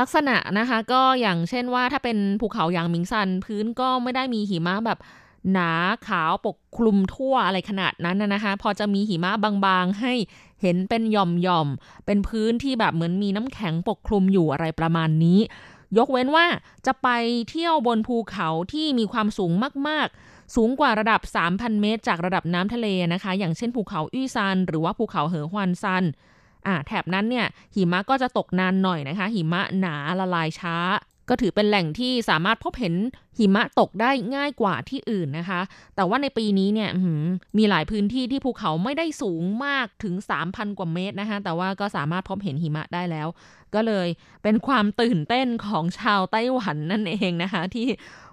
ลักษณะนะคะ ก็อย่างเช่นว่าถ้าเป็นภูเขาอย่างมิงซัน พื้นก็ไม่ได้มีหิมะแบบหนาขาวปกคลุมทั่วอะไรขนาดนั้นนะคะ พอจะมีหิมะบางๆ ให้เห็นเป็นหย่อมๆ เป็นพื้นที่แบบเหมือนมีน้ำแข็งปกคลุมอยู่อะไรประมาณนี้ ยกเว้นว่าจะไปเที่ยวบนภูเขาที่มีความสูงมากๆ สูงกว่าระดับ 3,000 เมตร จากระดับน้ำทะเลนะคะ อย่างเช่นภูเขาอี้ซัน หรือว่าภูเขาเหอฮวนซัน อ่าแถบนั้นเนี่ยหิมะก็จะตกนานหน่อยนะคะ หิมะหนาละลายช้า ก็ถือเป็นแหล่งที่สามารถพบเห็นหิมะตกได้ง่ายกว่าที่อื่นนะคะ แต่ว่าในปีนี้เนี่ยมีหลายพื้นที่ที่ภูเขาไม่ได้สูงมากถึง 3,000 กว่าเมตรนะคะ แต่ว่าก็สามารถพบเห็นหิมะได้แล้ว ก็เลยเป็นความตื่นเต้นของชาวไต้หวันนั่นเองนะคะ ที่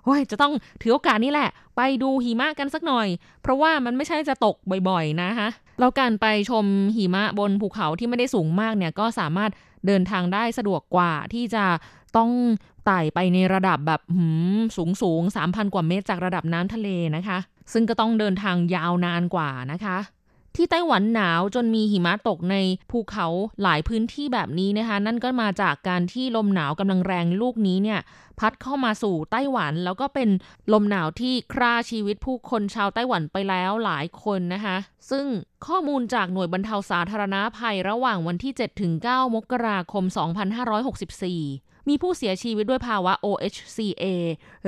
โอ้ยจะต้องถือโอกาสนี้แหละ ไปดูหิมะกันสักหน่อย เพราะว่ามันไม่ใช่จะตกบ่อยๆนะคะแล้วการไปชมหิมะบนภูเขาที่ไม่ได้สูงมากเนี่ยก็สามารถเดินทางได้สะดวกกว่าที่จะต้องไต่ไปในระดับแบบสูงสูงสามพันกว่าเมตรจากระดับน้ำทะเลนะคะ ซึ่งก็ต้องเดินทางยาวนานกว่านะคะ ที่ไต้หวันหนาวจนมีหิมะตกในภูเขาหลายพื้นที่แบบนี้นะคะ นั่นก็มาจากการที่ลมหนาวกำลังแรงลูกนี้เนี่ยพัดเข้ามาสู่ไต้หวัน แล้วก็เป็นลมหนาวที่ฆ่าชีวิตผู้คนชาวไต้หวันไปแล้วหลายคนนะคะ ซึ่งข้อมูลจากหน่วยบรรเทาสาธารณาภัยระหว่างวันที่7-9มกราคม 2564 มีผู้เสียชีวิตด้วยภาวะ OHCA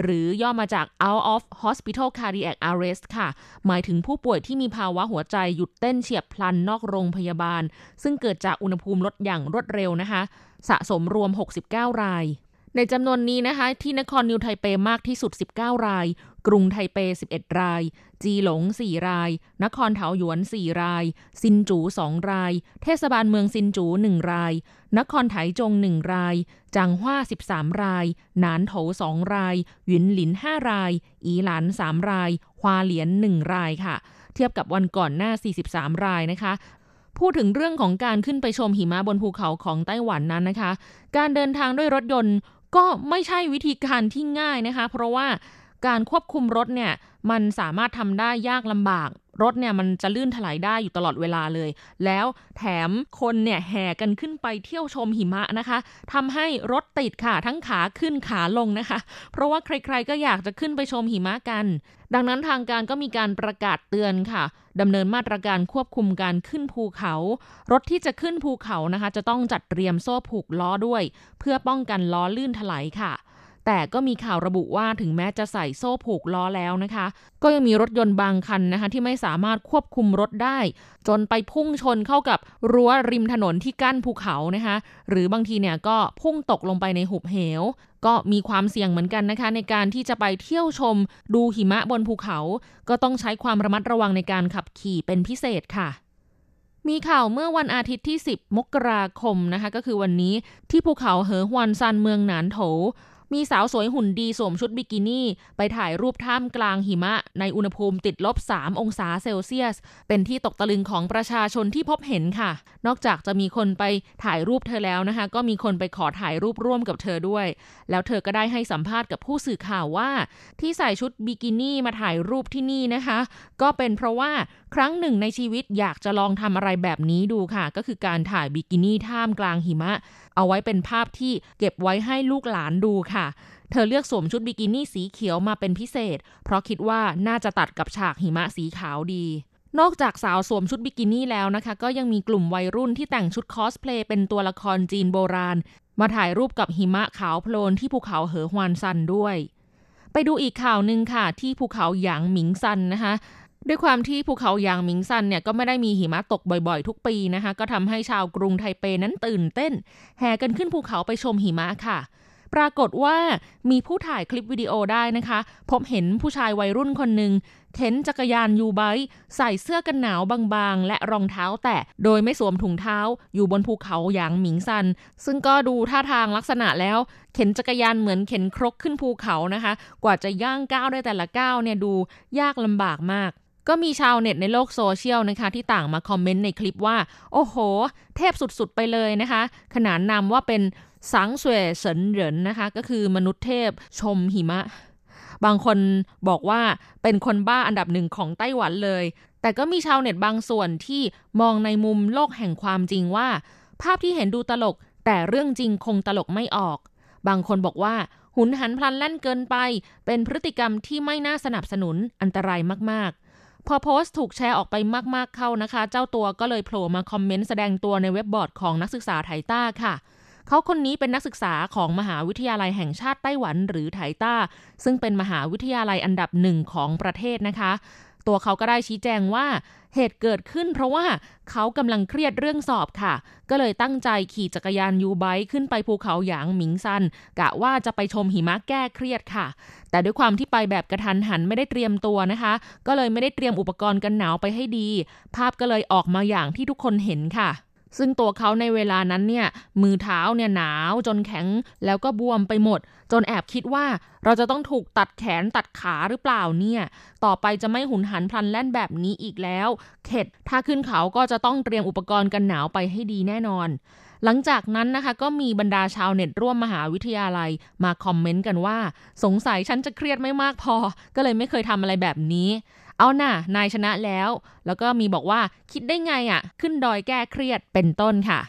หรือย่อมาจาก Out of Hospital Cardiac Arrest ค่ะ หมายถึงผู้ป่วยที่มีภาวะหัวใจหยุดเต้นเฉียบพลันนอกโรงพยาบาล ซึ่งเกิดจากอุณหภูมิลดอย่างรวดเร็วนะคะ สะสมรวม 69 รายในจำนวนนี้นะคะ ที่นครนิวไทเปมากที่สุด 19 ราย กรุงไทเป 11 ราย จีหลง 4 ราย นครเถาหยวน 4 ราย ซินจู 2 ราย เทศบาลเมืองซินจู 1 ราย นครไถจง 1 ราย จางฮวา13 ราย หนานโถ 2 ราย หยินหลิน 5 ราย อีหลาน 3 ราย ควาเหลียน 1 รายค่ะ เทียบกับวันก่อนหน้า 43 รายนะคะพูดถึงเรื่องของการขึ้นไปชมหิมะบนภูเขาของไต้หวันนั้นนะคะ การเดินทางด้วยรถยนต์ก็ไม่ใช่วิธีการที่ง่ายนะคะ เพราะว่า การควบคุมรถเนี่ยมันสามารถทำได้ยากลำบาก รถเนี่ยมันจะลื่นถลายได้อยู่ตลอดเวลาเลย แล้วแถมคนเนี่ยแห่กันขึ้นไปเที่ยวชมหิมะนะคะทำให้รถติดค่ะทั้งขาขึ้นขาลงนะคะ เพราะว่าใครๆก็อยากจะขึ้นไปชมหิมะกัน ดังนั้นทางการก็มีการประกาศเตือนค่ะดำเนินมาตรการควบคุมการขึ้นภูเขา รถที่จะขึ้นภูเขานะคะ จะต้องจัดเตรียมโซ่ผูกล้อด้วย เพื่อป้องกันล้อลื่นถลายค่ะ แต่ก็มีข่าวระบุว่าถึงแม้จะใส่โซ่ผูกล้อแล้วนะคะ ก็ยังมีรถยนต์บางคันนะคะที่ไม่สามารถควบคุมรถได้ จนไปพุ่งชนเข้ากับรั้วริมถนนที่กั้นภูเขานะคะ หรือบางทีเนี่ยก็พุ่งตกลงไปในหุบเหว ก็มีความเสี่ยงเหมือนกันนะคะ ในการที่จะไปเที่ยวชม ดูหิมะบนภูเขา ก็ต้องใช้ความระมัดระวังในการขับขี่เป็นพิเศษค่ะมีข่าวเมื่อวันอาทิตย์ที่ 10 มกราคมนะคะ ก็คือวันนี้ที่ภูเขาเหอฮวนซันเมืองหนานโถ มีสาวสวยหุ่นดีสวมชุดบิกินี่ ไปถ่ายรูปท่ามกลางหิมะ ในอุณหภูมิติดลบ 3 องศาเซลเซียส เป็นที่ตกตะลึงของประชาชนที่พบเห็นค่ะ นอกจากจะมีคนไปถ่ายรูปเธอแล้วนะคะ ก็มีคนไปขอถ่ายรูปร่วมกับเธอด้วย แล้วเธอก็ได้ให้สัมภาษณ์กับผู้สื่อข่าวว่า ที่ใส่ชุดบิกินี่มาถ่ายรูปที่นี่นะคะ ก็เป็นเพราะว่าครั้งหนึ่งในชีวิตอยากจะลองทำอะไรแบบนี้ดูค่ะ ก็คือการถ่ายบิกินี่ท่ามกลางหิมะ เอาไว้เป็นภาพที่เก็บไว้ให้ลูกหลานดูค่ะ เธอเลือกสวมชุดบิกินี่สีเขียวมาเป็นพิเศษ เพราะคิดว่าน่าจะตัดกับฉากหิมะสีขาวดีนอกจากสาวสวมชุดบิกินี่แล้วนะคะ ก็ยังมีกลุ่มวัยรุ่นที่แต่งชุดคอสเพลย์เป็นตัวละครจีนโบราณ มาถ่ายรูปกับหิมะขาวโพลนที่ภูเขาเหอฮวานซันด้วย ไปดูอีกข่าวหนึ่งค่ะ ที่ภูเขาหยางหมิงซันนะคะ ด้วยความที่ภูเขายางมิงซันเนี่ยก็ไม่ได้มีหิมะตกบ่อยๆ ทุกปีนะคะ ก็ทำให้ชาวกรุงไทเปนั้นตื่นเต้น แห่กันขึ้นภูเขาไปชมหิมะค่ะ ปรากฏว่ามีผู้ถ่ายคลิปวิดีโอได้นะคะ พบเห็นผู้ชายวัยรุ่นคนหนึ่งเข็นจักรยาน YouBike ใส่เสื้อกันหนาวบางๆ และรองเท้าแตะ โดยไม่สวมถุงเท้าอยู่บนภูเขาหยางหมิงซัน ซึ่งก็ดูท่าทางลักษณะแล้ว เข็นจักรยานเหมือนเข็นครกขึ้นภูเขานะคะ กว่าจะย่างก้าวได้แต่ละก้าวเนี่ยดูยากลำบากมาก ก็มีชาวเน็ตในโลกโซเชียลนะคะ ที่ต่างมาคอมเมนต์ในคลิปว่า โอ้โห เทพสุดๆ ไปเลยนะคะ ขนานนามว่าเป็นสังเสวยเสนเหรินนะคะ ก็คือมนุษย์เทพชมหิมะ บางคนบอกว่าเป็นคนบ้าอันดับหนึ่งของไต้หวันเลย แต่ก็มีชาวเน็ตบางส่วนที่มองในมุมโลกแห่งความจริงว่า ภาพที่เห็นดูตลก แต่เรื่องจริงคงตลกไม่ออก บางคนบอกว่าหุนหันพลันแล่นเกินไป เป็นพฤติกรรมที่ไม่น่าสนับสนุนอันตรายมากๆ พอโพสต์ถูกแชร์ออกไปมาก ๆเข้านะคะ เจ้าตัวก็เลยโผล่มาคอมเมนต์แสดงตัวในเว็บบอร์ดของนักศึกษาไทต้าค่ะเขาคนนี้เป็นนักศึกษาของมหาวิทยาลัยแห่งชาติไต้หวันหรือไทต้า ซึ่งเป็นมหาวิทยาลัยอันดับหนึ่งของประเทศนะคะ ตัวเขาก็ได้ชี้แจงว่าเหตุเกิดขึ้นเพราะว่าเขากำลังเครียดเรื่องสอบค่ะ ก็เลยตั้งใจขี่จักรยาน YouBike ขึ้นไปภูเขาหยางหมิงซัน กะว่าจะไปชมหิมะแก้เครียดค่ะ แต่ด้วยความที่ไปแบบกระทันหันไม่ได้เตรียมตัวนะคะ ก็เลยไม่ได้เตรียมอุปกรณ์กันหนาวไปให้ดี ภาพก็เลยออกมาอย่างที่ทุกคนเห็นค่ะ ซึ่งตัวเขาในเวลานั้นเนี่ยมือเท้าเนี่ยหนาวจนแข็งแล้วก็บวมไปหมด จนแอบคิดว่าเราจะต้องถูกตัดแขนตัดขาหรือเปล่าเนี่ย ต่อไปจะไม่หุนหันพลันแล่นแบบนี้อีกแล้ว เข็ดถ้าขึ้นเขาก็จะต้องเตรียมอุปกรณ์กันหนาวไปให้ดีแน่นอน หลังจากนั้นนะคะก็มีบรรดาชาวเน็ตร่วมมหาวิทยาลัยมาคอมเมนต์กันว่า สงสัยฉันจะเครียดไม่มากพอ ก็เลยไม่เคยทำอะไรแบบนี้ เอาหน่ะนายชนะแล้ว แล้วก็มีบอกว่าคิดได้ไงอะ่ะ ขึ้นดอยแก้เครียดเป็นต้นค่ะ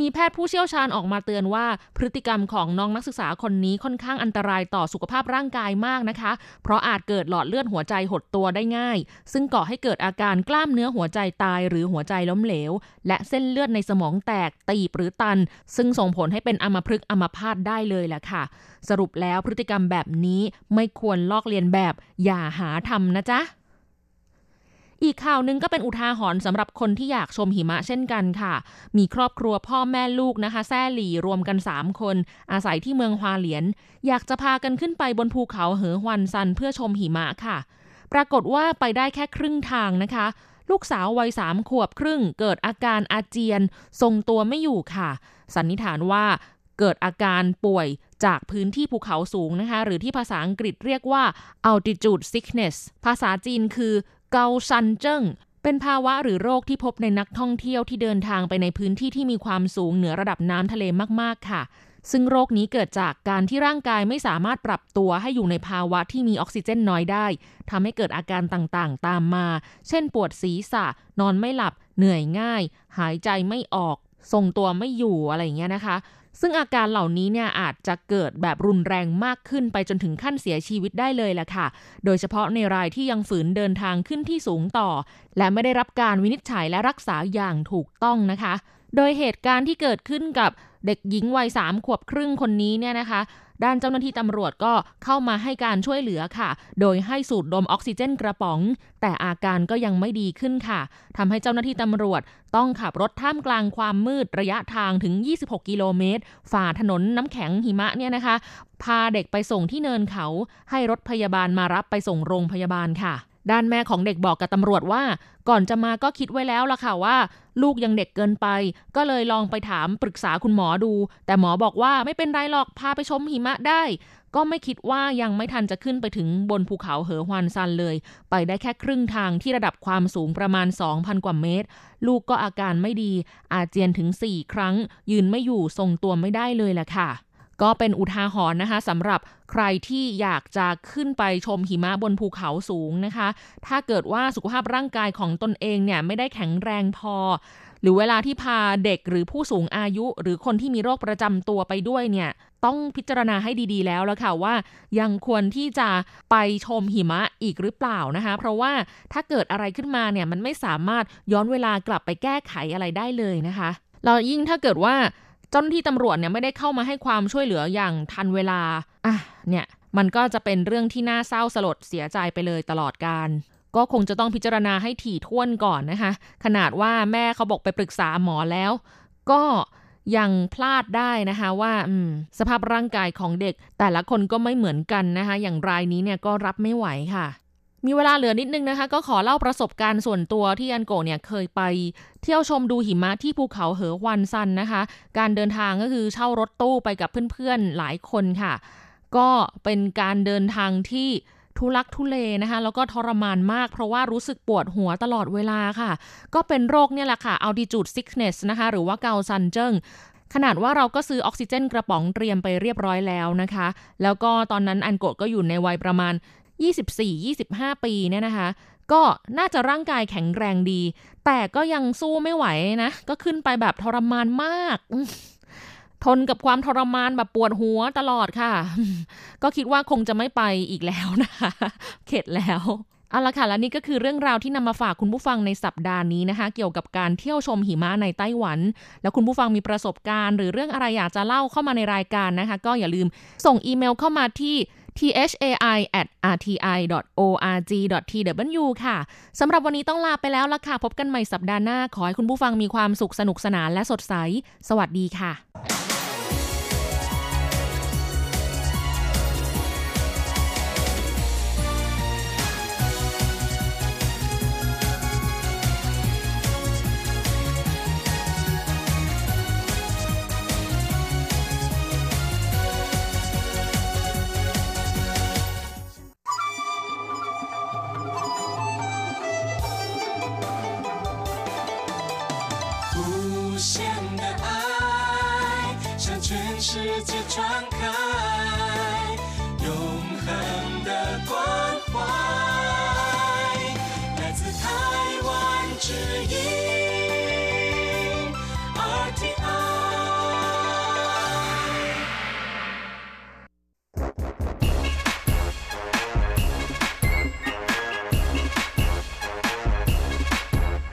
มีแพทย์ผู้เชี่ยวชาญออกมาเตือนว่า พฤติกรรมของน้องนักศึกษาคนนี้ค่อนข้างอันตรายต่อสุขภาพร่างกายมากนะคะ เพราะอาจเกิดหลอดเลือดหัวใจหดตัวได้ง่าย ซึ่งก่อให้เกิดอาการกล้ามเนื้อหัวใจตายหรือหัวใจล้มเหลว และเส้นเลือดในสมองแตกตีบหรือตัน ซึ่งส่งผลให้เป็นอัมพฤกษ์อัมพาตได้เลยแหละค่ะ สรุปแล้วพฤติกรรมแบบนี้ไม่ควรลอกเลียนแบบ อย่าหาทำนะจ๊ะ อีกข่าวนึงก็เป็นอุทาหรณ์สำหรับคนที่อยากชมหิมะเช่นกันค่ะ มีครอบครัวพ่อแม่ลูกนะคะ แซ่หลี่รวมกัน 3 คน อาศัยที่เมืองฮวาเหลียน อยากจะพากันขึ้นไปบนภูเขาเหอฮวันซันเพื่อชมหิมะค่ะ ปรากฏว่าไปได้แค่ครึ่งทางนะคะ ลูกสาววัยสามขวบครึ่ง เกิดอาการอาเจียน ทรงตัวไม่อยู่ค่ะ สันนิษฐานว่าเกิดอาการป่วยจากพื้นที่ภูเขาสูงนะคะ หรือที่ภาษาอังกฤษเรียกว่า altitude sickness ภาษาจีนคือ เกาซันเจิ้งเป็นภาวะหรือโรคที่พบในนักท่องเที่ยวที่เดินทางไปในพื้นที่ที่มีความสูงเหนือระดับน้ำทะเลมาก ๆ ค่ะ ซึ่งโรคนี้เกิดจากการที่ร่างกายไม่สามารถปรับตัวให้อยู่ในภาวะที่มีออกซิเจนน้อยได้ทำให้เกิดอาการต่างๆ ตามมา เช่นปวดศีรษะ นอนไม่หลับ เหนื่อยง่าย หายใจไม่ออก ทรงตัวไม่อยู่อะไรอย่างเงี้ยนะคะ ซึ่งอาการเหล่านี้เนี่ยอาจจะเกิดแบบรุนแรงมากขึ้นไปจนถึงขั้นเสียชีวิตได้เลยแหละค่ะ โดยเฉพาะในรายที่ยังฝืนเดินทางขึ้นที่สูงต่อ และไม่ได้รับการวินิจฉัยและรักษาอย่างถูกต้องนะคะ โดยเหตุการณ์ที่เกิดขึ้นกับเด็กหญิงวัยสามขวบครึ่งคนนี้เนี่ยนะคะ ด้านเจ้าหน้าที่ตำรวจก็เข้ามาให้การช่วยเหลือค่ะ โดยให้สูดดมออกซิเจนกระป๋อง แต่อาการก็ยังไม่ดีขึ้นค่ะทำให้เจ้าหน้าที่ตำรวจต้องขับรถท่ามกลางความมืดระยะทางถึง 26 กิโลเมตร ฝ่าถนนน้ำแข็งหิมะเนี่ยนะคะ พาเด็กไปส่งที่เนินเขา ให้รถพยาบาลมารับไปส่งโรงพยาบาลค่ะ ด้านแม่ของเด็กบอกกับตำรวจว่า ก่อนจะมาก็คิดไว้แล้วล่ะค่ะว่า ลูกยังเด็กเกินไป ก็เลยลองไปถามปรึกษาคุณหมอดู แต่หมอบอกว่าไม่เป็นไรหรอกพาไปชมหิมะได้ ก็ไม่คิดว่ายังไม่ทันจะขึ้นไปถึงบนภูเขาเหอฮวานซันเลย ไปได้แค่ครึ่งทางที่ระดับความสูงประมาณ 2,000 กว่าเมตร ลูกก็อาการไม่ดี อาเจียนถึง 4 ครั้ง ยืนไม่อยู่ทรงตัวไม่ได้เลยแหละค่ะ ก็เป็นอุทาหรณ์นะคะสำหรับใครที่อยากจะขึ้นไปชมหิมะบนภูเขาสูงนะคะ ถ้าเกิดว่าสุขภาพร่างกายของตนเองเนี่ยไม่ได้แข็งแรงพอ หรือเวลาที่พาเด็กหรือผู้สูงอายุ หรือคนที่มีโรคประจำตัวไปด้วยเนี่ยต้องพิจารณาให้ดีๆแล้วแล้วค่ะว่ายังควรที่จะไปชมหิมะอีกหรือเปล่านะคะ เพราะว่าถ้าเกิดอะไรขึ้นมาเนี่ยมันไม่สามารถย้อนเวลากลับไปแก้ไขอะไรได้เลยนะคะแล้วยิ่งถ้าเกิดว่า เจ้าหน้าที่ตำรวจเนี่ยไม่ได้เข้ามาให้ความช่วยเหลืออย่างทันเวลาอะเนี่ยมันก็จะเป็นเรื่องที่น่าเศร้าสลดเสียใจไปเลยตลอดการก็คงจะต้องพิจารณาให้ถี่ถ้วนก่อนนะคะ ขนาดว่าแม่เขาบอกไปปรึกษาหมอแล้ว ก็ยังพลาดได้นะคะว่าสภาพร่างกายของเด็กแต่ละคนก็ไม่เหมือนกันนะคะ อย่างรายนี้เนี่ยก็รับไม่ไหวค่ะ มีเวลาเหลือนิดนึงนะคะ ก็ขอเล่าประสบการณ์ส่วนตัวที่อันโกเนี่ยเคยไปเที่ยวชมดูหิมะที่ภูเขาเหอวันซันนะคะ การเดินทางก็คือเช่ารถตู้ไปกับเพื่อนๆหลายคนค่ะ ก็เป็นการเดินทางที่ทุลักทุเลนะคะ แล้วก็ทรมานมาก เพราะว่ารู้สึกปวดหัวตลอดเวลาค่ะ ก็เป็นโรคเนี่ยแหละค่ะ altitude sickness นะคะ หรือว่า高山症ขนาดว่าเราก็ซื้อออกซิเจนกระป๋องเตรียมไปเรียบร้อยแล้วนะคะ แล้วก็ตอนนั้นอันโกก็อยู่ในวัยประมาณ 24-25 ปีเนี่ยนะคะ ก็น่าจะร่างกายแข็งแรงดี แต่ก็ยังสู้ไม่ไหวนะ ก็ขึ้นไปแบบทรมานมาก ทนกับความทรมานแบบปวดหัวตลอดค่ะ ก็คิดว่าคงจะไม่ไปอีกแล้วนะคะ เข็ดแล้วเอาละค่ะ และนี่ก็คือเรื่องราวที่นำมาฝากคุณผู้ฟังในสัปดาห์นี้นะคะ เกี่ยวกับการเที่ยวชมหิมะในไต้หวัน แล้วคุณผู้ฟังมีประสบการณ์ หรือเรื่องอะไรอยากจะเล่าเข้ามาในรายการนะคะ ก็อย่าลืมส่งอีเมลเข้ามาที่ thai at rti org tw ค่ะสำหรับวันนี้ต้องลาไปแล้วล่ะค่ะ พบกันใหม่สัปดาห์หน้า ขอให้คุณผู้ฟังมีความสุขสนุกสนานและสดใส สวัสดีค่ะ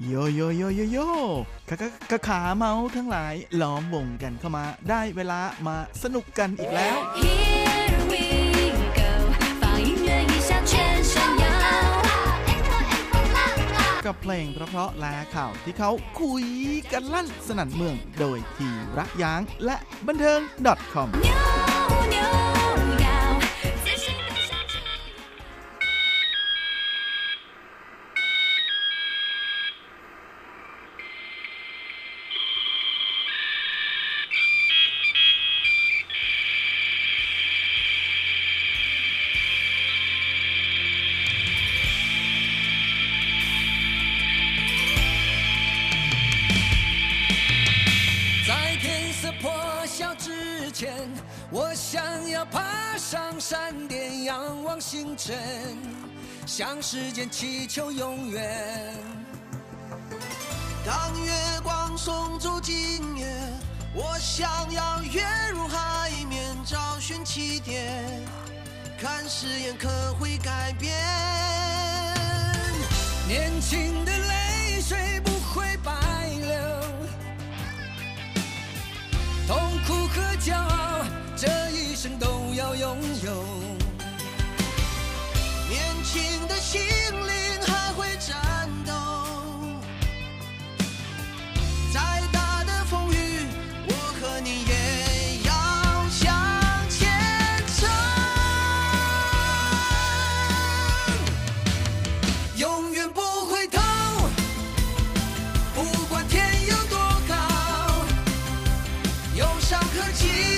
โยโยโยโยกะกะกะขาเมาทั้งหลายล้อมวงกันเข้ามาได้เวลามาสนุกกันอีกแล้ว Here we go 放音乐一下全身摇กับเพลงเพราะๆและข่าวที่เขาคุยกันลั่นสนั่นเมืองโดยทีรักยางและบันเทิง .com 扭扭 星辰，向时间祈求永远。当月光送走今夜，我想要跃入海面，找寻起点，看誓言可会改变。年轻的泪水不会白流。痛苦和骄傲，这一生都要拥有。年轻的心灵还会战斗，再大的风雨，我和你也要向前冲，永远不回头，不管天有多高。忧伤和寂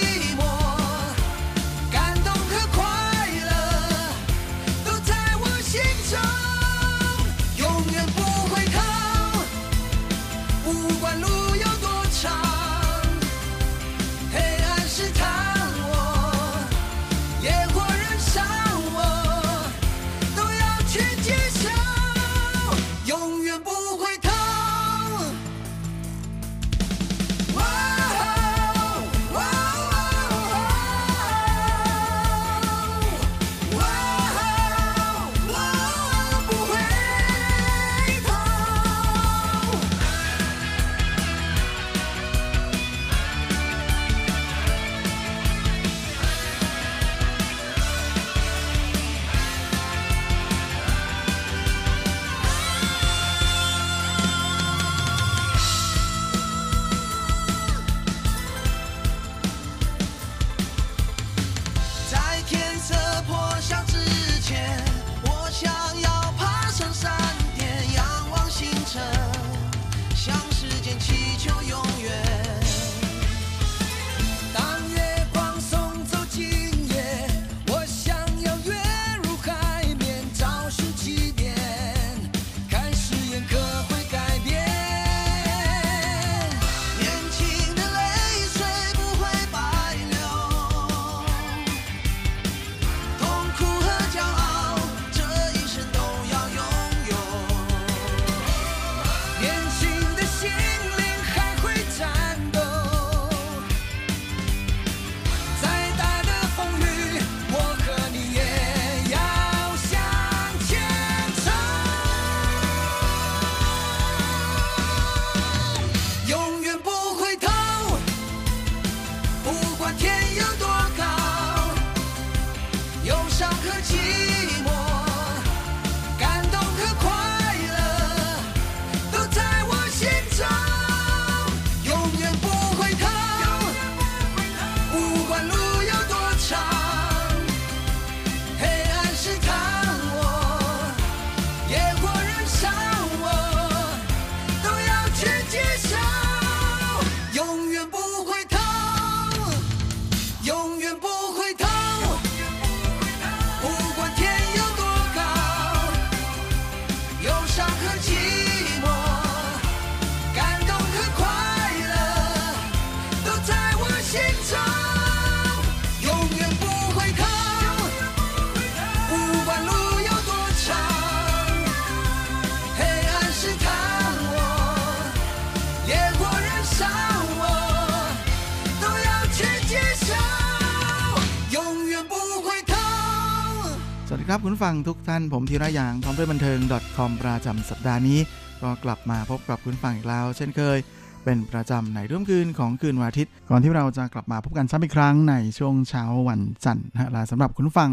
น ผมธีระยางพร้อมด้วยบันเทิง .com ประจำสัปดาห์นี้ ก็กลับมาพบกับคุณฟังอีกแล้ว เช่นเคย เป็นประจำในร่วมคืนของคืนวันอาทิตย์ ก่อนที่เราจะกลับมาพบกันซ้ำอีกครั้งในช่วงเช้าวันจันทร์นะและสำหรับคุณฟัง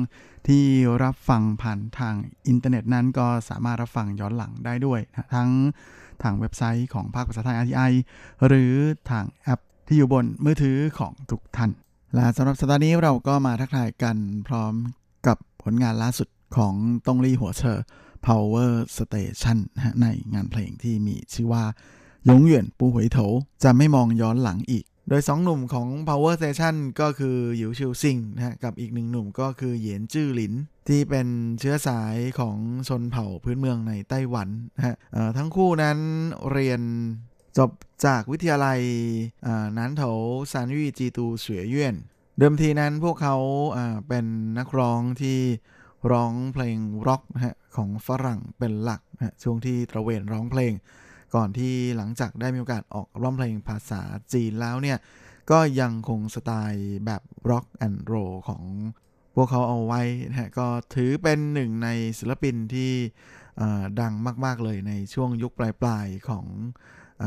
ที่รับฟังผ่านทางอินเทอร์เน็ตนั้นก็สามารถรับฟังย้อนหลังได้ด้วยนะทั้งทางเว็บไซต์ของภาคภาษาไทย RTI หรือทางแอปที่อยู่บนมือถือของทุกท่านและสำหรับสัปดาห์นี้เราก็มาทักทายกันพร้อมกับผลงานล่าสุด ของตงลี่หัวเชอ Power Station นะในงานเพลงที่มีชื่อว่ายงเหวียนปูหวยโถจะไม่มองย้อนหลังอีก โดยสองหนุ่มของ Power Station ก็คือหยิวชิวซิงนะกับอีกหนึ่งหนุ่มก็คือเหยียนจื้อหลิน ที่เป็นเชื้อสายของชนเผ่าพื้นเมืองในไต้หวันนะฮะทั้งคู่นั้นเรียนจบจากวิทยาลัยนานโถซานยี่จีตูเสวยเย่นเดิมทีนั้นพวกเขาเป็นนักร้องที่ ร้องเพลงร็อกนะฮะของฝรั่งเป็นหลักนะฮะช่วงที่ตระเวนร้องเพลง ก่อนที่หลังจากได้มีโอกาสออกร้องเพลงภาษาจีนแล้วเนี่ย ก็ยังคงสไตล์แบบร็อกแอนด์โรของพวกเขาเอาไว้นะฮะก็ถือเป็นหนึ่งในศิลปินที่ดังมาก ๆ เลยในช่วงยุคปลาย ๆ ของอ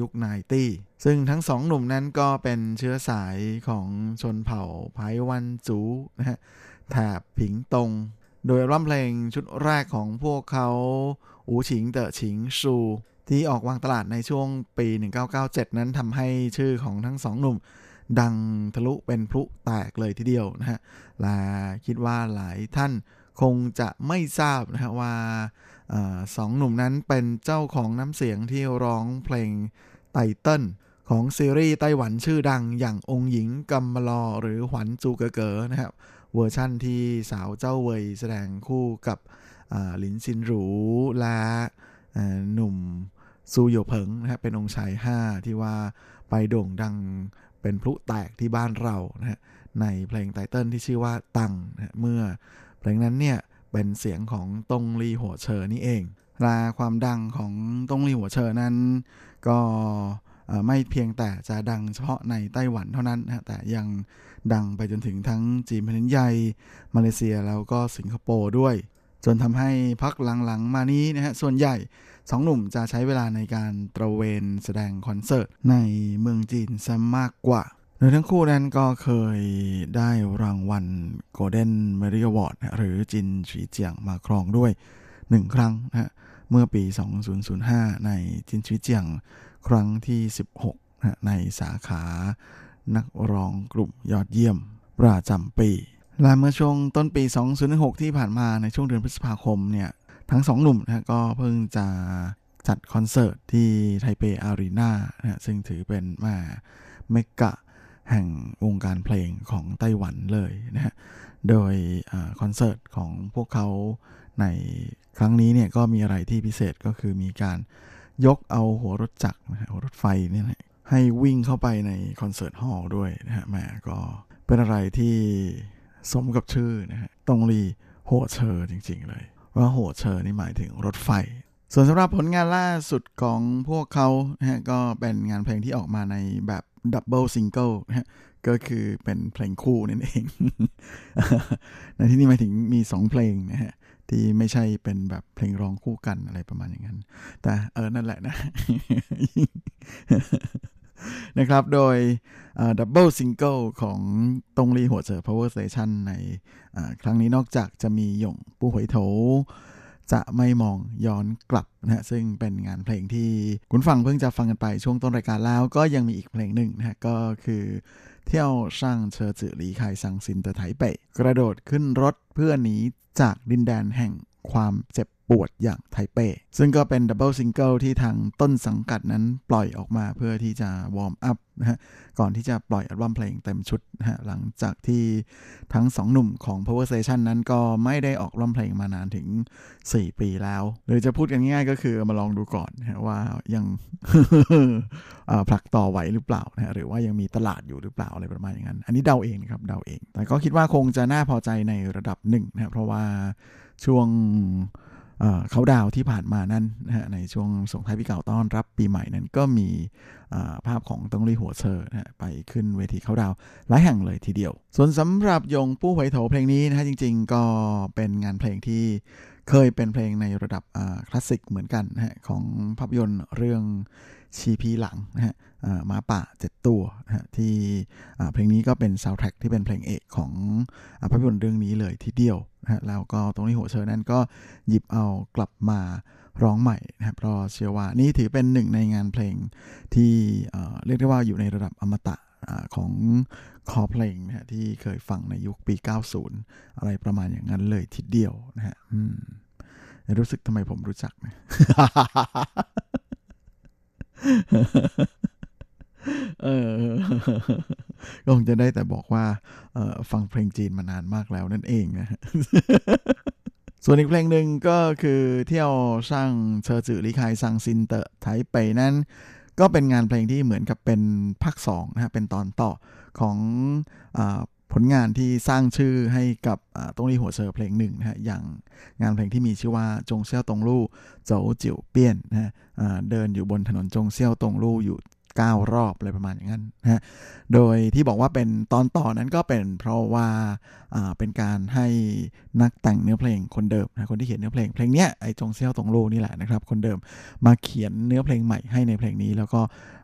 ยุคไนตี้ซึ่งทั้งสองหนุ่มนั้นก็เป็นเชื้อสายของชนเผ่าไพวันจูนะฮะ แถบผิงตง โดยร่ำเพลงชุดแรกของพวกเขาอูฉิงเต๋อฉิงชูที่ออกวางตลาดในช่วงปี 1997 นั้นทำให้ชื่อของทั้งสองหนุ่ม ดังทะลุเป็นพลุแตกเลยทีเดียวนะฮะและคิดว่าหลายท่านคงจะไม่ทราบนะฮะว่าออสองหนุ่มนั้นเป็นเจ้าของน้ำเสียงที่ร้องเพลง title ของซีรีส์ไต้หวันชื่อดังอย่างองค์หญิงกำมะลอหรือ還珠格格นะครับ เวอร์ชั่นที่สาวเจ้าเวยแสดงคู่กับหลินซินหรูและหนุ่มซูโยเผิงนะฮะเป็นองค์ชาย 5 ที่ว่าไปโด่งดังเป็นพลุแตกที่บ้านเรานะฮะในเพลง title ที่ชื่อว่า當 นะเมื่อเพลงนั้นเนี่ยเป็นเสียงของตงลีหัวเชอนี่เองละความดังของตงลีหัวเชอนั้น ก็ไม่เพียงแต่จะดังเฉพาะในไต้หวันเท่านั้นนะฮะแต่ยัง ดังไปจนถึงทั้งจีนแผ่นดินใหญ่ มาเลเซียแล้วก็สิงคโปร์ด้วย จนทำให้พักหลังๆ มานี้นะฮะส่วนใหญ่สองหนุ่มจะใช้เวลาในการตระเวนแสดงคอนเสิร์ตในเมืองจีนซะมากกว่าโดยทั้งคู่นั้นก็เคยได้รางวัล Golden Merit Award นะหรือจินฉีเจียงมาครองด้วยหนึ่งครั้งนะฮะเมื่อปี 2005 ในจินฉีเจียงครั้งที่ 16นะในสาขา นักร้องกลุ่มยอดเยี่ยม ประจำปี และเมื่อช่วงต้นปี 2016ที่ผ่านมาในช่วงเดือนพฤษภาคมเนี่ยทั้งสองหนุ่มนะฮะก็เพิ่งจะจัดคอนเสิร์ตที่ไทเปอารีนานะซึ่งถือเป็นเมกกะแห่งวงการเพลงของไต้หวันเลยนะฮะ โดยอคอนเสิร์ตของพวกเขาในครั้งนี้เนี่ยก็มีอะไรที่พิเศษก็คือมีการยกเอาหัวรถจักรนะหัวรถไฟเนี่ยนะ ให้วิ่งเข้าไปใน concert hall ด้วยนะฮะแหมก็เป็นอะไรที่สมกับชื่อนะฮะตงลีโหเชอร์จริง ๆ เลย ว่า火車นี่หมายถึงรถไฟ ส่วนสำหรับผลงานล่าสุดของพวกเขานะฮะก็เป็นงานเพลงที่ออกมาในแบบ double single นะฮะก็คือเป็นเพลงคู่นั่นเอง ในที่นี้หมายถึงมี 2 เพลงนะฮะที่ไม่ใช่เป็นแบบเพลงร้องคู่กันอะไรประมาณอย่างนั้น แต่เออนั่นแหละนะ นะครับ โดย double single ของตงลี่หัวเชอ Power Station ในอ่าครั้งนี้นอกจากจะมี永不回頭 จะไม่มองย้อนกลับนะฮะซึ่งเป็นงานเพลงที่คุณฟังเพิ่งจะฟังกันไปช่วงต้นรายการแล้ว ก็ยังมีอีกเพลงหนึ่งนะฮะก็คือ跳上車子離開傷心的台北กระโดดขึ้นรถเพื่อหนีจากดินแดนแห่งความเจ็บ ปวดอย่างไทเป้ ซึ่งก็เป็น double single ที่ทางต้นสังกัดนั้นปล่อยออกมาเพื่อที่จะ warm up นะฮะ ก่อนที่จะปล่อยอัลบั้มเพลงเต็มชุดนะฮะ หลังจากที่ทั้งสองหนุ่มของ Power Station นั้นก็ไม่ได้ออกอัลบั้มเพลงมานานถึง 4 ปีแล้ว หรือจะพูดกันง่ายๆก็คือมาลองดูก่อนนะว่ายังผลักต่อไหวหรือเปล่านะฮะหรือว่ายังมีตลาดอยู่หรือเปล่าอะไรประมาณอย่างนั้น อันนี้เดาเองนะครับเดาเอง แต่ก็คิดว่าคงจะน่าพอใจในระดับหนึ่งนะครับเพราะว่าช่วง เอ่อเขาดาวที่ผ่านมานั้นนะฮะในช่วงส่งท้ายปีเก่าต้อนรับปีใหม่นั้นก็มีภาพของตงลี่หัวเชอนะฮะไปขึ้นเวทีเขาดาวหลายแห่งเลยทีเดียว ส่วนสำหรับ永不回頭เพลงนี้นะฮะจริง ๆ ก็เป็นงานเพลงที่เคยเป็นเพลงในระดับคลาสสิกเหมือนกันนะฮะของภาพยนตร์เรื่อง七匹狼นะฮะ หมาป่าเจ็ดตัวนะที่เพลงนี้ก็เป็นซาวด์แทร็กที่เป็นเพลงเอกของอภาพยนตร์เรื่องนี้เลยทีเดียวนะฮะแล้วก็ตงลี่หัวเชอนั้นก็หยิบเอากลับมาร้องใหม่นะครับเพราะเชื่อว่านี่ถือเป็นหนึ่งในงานเพลงที่เรียกได้ว่าอยู่ในระดับอมตะของคอเพลงนะฮะที่เคยฟังในยุคปี 90 อะไรประมาณอย่างนั้นเลยทีเดียวนะฮะรู้สึกทำไมผมรู้จักนะ เออก็คงจะได้แต่บอกว่าเออฟังเพลงจีนมานานมากแล้วนั่นเองนะส่วนอีกเพลงหนึ่งก็คือ跳上車子離開傷心的台北นั้น ก็เป็นงานเพลงที่เหมือนกับเป็นภาคสองนะฮะเป็นตอนต่อของอผลงานที่สร้างชื่อให้กับอ่าตงลี่หัวเชอเพลงหนึ่งนะฮะอย่างงานเพลงที่มีชื่อว่า忠孝東路走九遍นะฮะเดินอยู่บนถนนจงเซี่ยวตงลู่อยู่ 9 รอบอะไรประมาณอย่างนั้นนะโดยที่บอกว่าเป็นตอนต่อนั้นก็เป็นเพราะว่าอ่าเป็นการให้นักแต่งเนื้อเพลงคนเดิมนะคนที่เขียนเนื้อเพลงเพลงเนี้ยไอ้จงเซี่ยวตงโลนี่แหละนะครับคนเดิมมาเขียนเนื้อเพลงใหม่ให้ในเพลงนี้ แล้วก็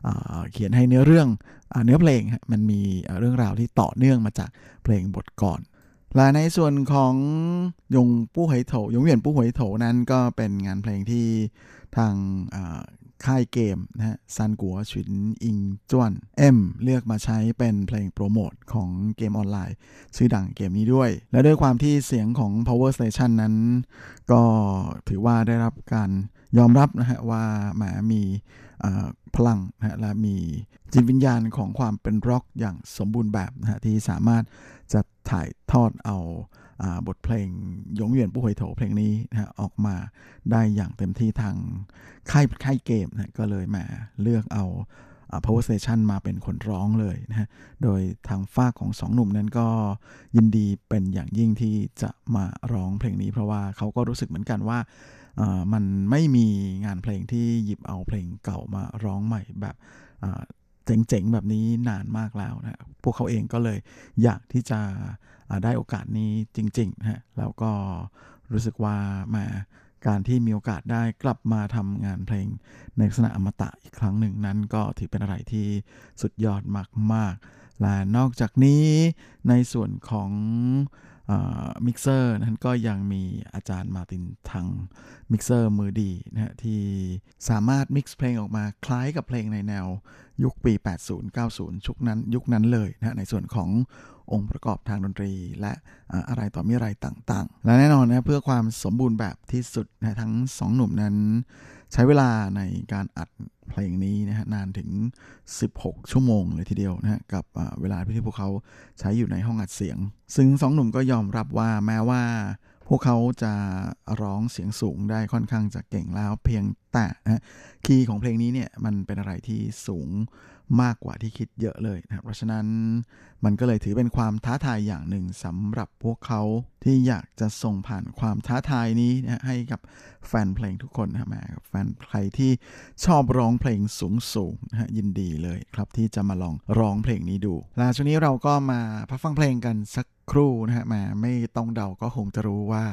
อ่าเขียนให้เนื้อเรื่องอาเนื้อเพลงมันมีเรื่องราวที่ต่อเนื่องมาจากเพลงบทก่อนและในส่วนของยงปู้หวยโถยงเหวียนปู้หวยโถนั้นก็เป็นงานเพลงที่ทางอ่า ค่ายเกมนะฮะซันกัวฉินอิงจวนเอ็มเลือกมาใช้เป็นเพลงโปรโมทของเกมออนไลน์ ชื่อดังเกมนี้ด้วย และด้วยความที่เสียงของ Power Station นั้น ก็ถือว่าได้รับการยอมรับนะฮะว่าแหมมีพลังนะฮะและมีจิตวิญญาณของความเป็นร็อกอย่างสมบูรณ์แบบนะฮะที่สามารถจะถ่ายทอดเอา บทเพลงยงเหวียนผู้หวยโถเพลงนี้นะออกมาได้อย่างเต็มที่ทางค่ายค่ายเกมนะก็เลยมาเลือกเอาอ่า Power Station มาเป็นคนร้องเลยนะโดยทางฝ้าของสองหนุ่มนั้นก็ยินดีเป็นอย่างยิ่งที่จะมาร้องเพลงนี้ เพราะว่าเขาก็รู้สึกเหมือนกันว่ามันไม่มีงานเพลงที่หยิบเอาเพลงเก่ามาร้องใหม่แบบเจ๋งๆ แบบนี้นานมากแล้วนะ พวกเขาเองก็เลยอยากที่จะ ได้โอกาสนี้จริงๆนะฮะแล้วก็รู้สึกว่ามาการที่มีโอกาสได้กลับมาทำงานเพลงในลักษณะอมตะอีกครั้งหนึ่งนั้นก็ถือเป็นอะไรที่สุดยอดมากๆ และนอกจากนี้ในส่วนของมิกเซอร์นั้นก็ยังมีอาจารย์มาตินทังมิกเซอร์มือดีนะฮะที่สามารถ mix เพลงออกมาคล้ายกับเพลงในแนวยุคปี 80-90 ยุคนั้นยุคนั้นเลยนะฮะในส่วนของ องค์ประกอบทางดนตรี และอะไรต่อมีอะไรต่างๆ และแน่นอนนะเพื่อความสมบูรณ์แบบที่สุดนะทั้งสองหนุ่มนั้น ใช้เวลาในการอัดเพลงนี้นะฮะนานถึง 16 ชั่วโมงเลยทีเดียวนะฮะกับเวลาที่พวกเขาใช้อยู่ในห้องอัดเสียง ซึ่งสองหนุ่มก็ยอมรับว่าแม้ว่าพวกเขาจะร้องเสียงสูงได้ค่อนข้างจะเก่งแล้ว เพียงแต่ฮะคีย์ของเพลงนี้เนี่ยมันเป็นอะไรที่สูง มากกว่าที่คิดเยอะเลยนะครับเพราะฉะนั้นมันก็เลยถือเป็นความท้าทายอย่างหนึ่งสำหรับพวกเขาที่อยากจะส่งผ่านความท้าทายนี้นะให้กับแฟนเพลงทุกคนนะฮะแฟนใครที่ชอบร้องเพลงสูงสูงนะฮะยินดีเลยครับที่จะมาลองร้องเพลงนี้ดูแล้วช่วงนี้เราก็มาพักฟังเพลงกันสักครู่นะฮะแมาไม่ต้องเดาก็คงจะรู้ว่า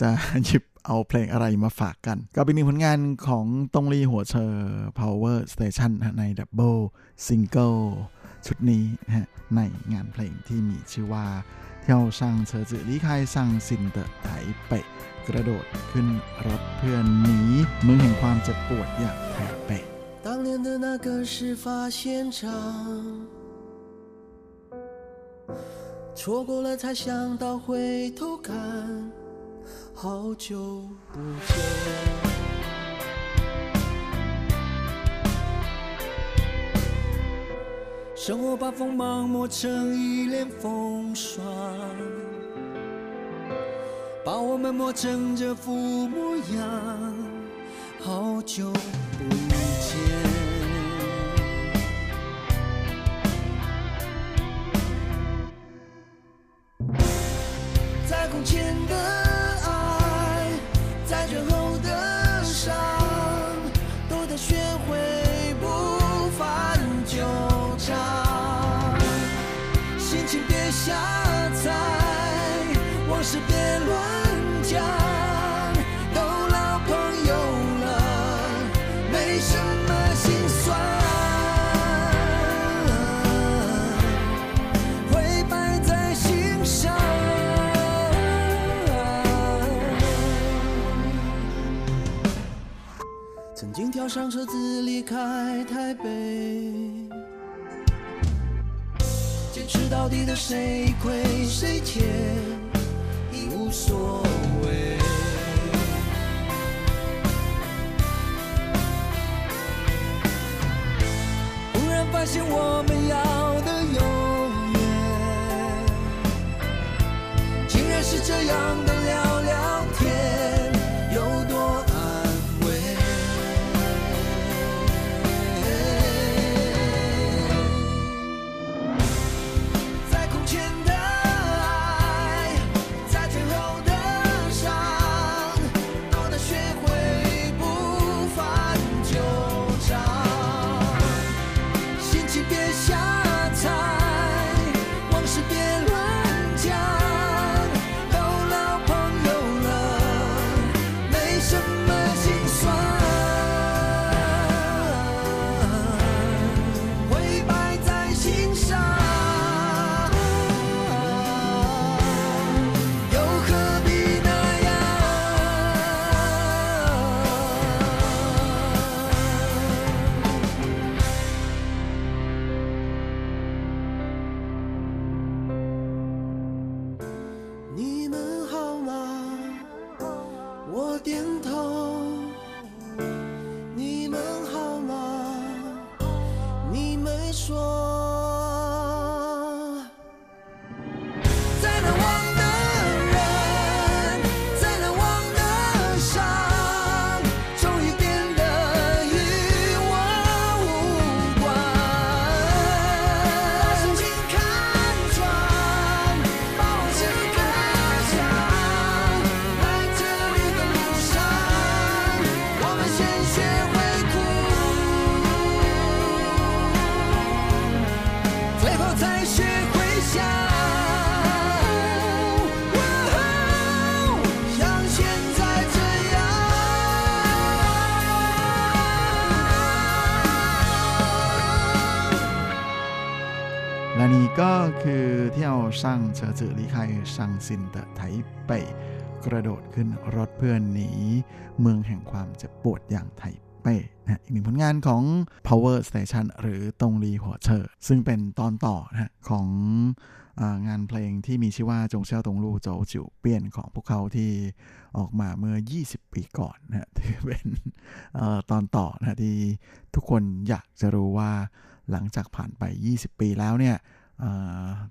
จะหยิบ เอาเพลงอะไรมาฝากกัน ก็เป็นหนึ่งผลงานของตงลีหัวเชอ Power Station นะฮะในดับเบิลซิงเกิลชุดนี้นะฮะในงานเพลงที่มีชื่อว่า เที่ยวช่างเชอจือลี่คายซังซินเตอร์ไถเปะกระโดดขึ้นรถเพื่อนหนีเมืองแห่งความเจ็บปวดอย่างไถเปะ 当年的那个事发现场，错过了才想到回头看， 好久不见。生活把锋芒磨成一脸风霜，把我们磨成这副模样。好久不见。在空前的到底的谁亏谁欠已无所谓。忽然发现我们要的永远，竟然是这样的 จือลีไคช่างซินเตอไทเปกระโดดขึ้นรถเพื่อนหนีเมืองแห่งความเจ็บปวดอย่างไทเป้นะอีกหนึ่งผลงานของ Power Station หรือตงลีหัวเชอซึ่งเป็นตอนต่อนะฮะของอางานเพลงที่มีชื่อว่าจงเช่าตงลู่โจวจิ๋วเปี้ยนของพวกเขาที่ออกมาเมื่อ 20 ปีก่อนนะฮะถือเป็นออตอนต่อนะที่ทุกคนอยากจะรู้ว่าหลังจากผ่านไป 20 ปีแล้วเนี่ย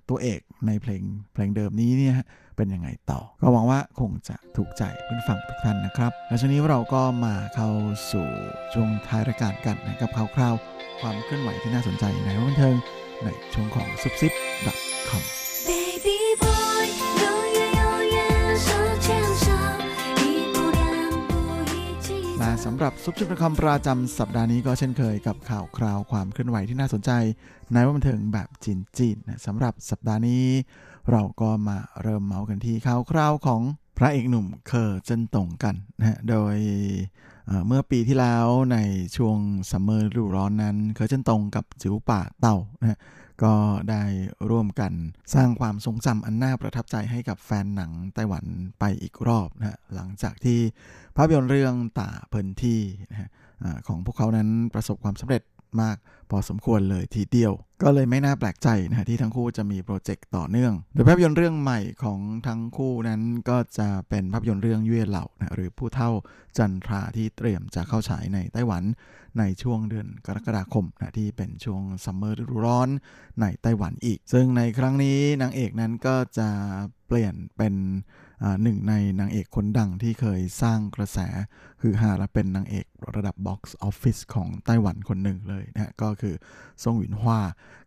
ตัวเอกในเพลงเพลงเดิมนี้เนี่ยเป็นยังไงต่อ ก็หวังว่าคงจะถูกใจเพื่อนฝั่งทุกท่านนะครับ และช่วงนี้เราก็มาเข้าสู่ช่วงท้ายรายการกันนะครับข่าวคราวความเคลื่อนไหวที่น่าสนใจในวันเทิงในช่วงของซุปซิปดับคอม Baby boy, สำหรับซุบซิบ .com ประจำสัปดาห์นี้ก็เช่นเคยกับข่าวคราวความเคลื่อนไหวที่น่าสนใจ ในวงบันเทิงแบบจีนจีนนะสำหรับสัปดาห์นี้ เราก็มาเริ่มเมาส์กันที่ข่าวคราวของ พระเอกหนุ่มเคอเจินตงกันนะฮะ โดยเมื่อปีที่แล้วในช่วงซัมเมอร์ฤดูร้อนนั้น เคอเจินตงกับจิ๋วป่าเต่านะฮะก็ได้ร่วมกันสร้างความทรงจำอันน่าประทับใจให้กับแฟนหนังไต้หวันไปอีกรอบนะฮะ หลังจากที่ภาพยนตร์เรื่อง打噴嚏นะฮะของพวกเขานั้นประสบความสำเร็จ มาก พอสมควรเลยทีเดียว ก็เลยไม่น่าแปลกใจนะฮะที่ทั้งคู่จะมีโปรเจกต์ต่อเนื่อง โดยภาพยนตร์เรื่องใหม่ของทั้งคู่นั้นก็จะเป็นภาพยนตร์เรื่อง月老นะหรือผู้เฒ่าจันทราที่เตรียมจะเข้าฉายในไต้หวันในช่วงเดือนกรกฎาคมนะที่เป็นช่วงซัมเมอร์ฤดูร้อนในไต้หวันอีก ซึ่งในครั้งนี้นางเอกนั้นก็จะเปลี่ยนเป็นหนึ่งในนางเอกคนดังที่เคยสร้างกระแสฮือฮาและเป็นนางเอกระดับ box office ของไต้หวันคนหนึ่งเลยนะฮะก็คือซ่งหวินฮวา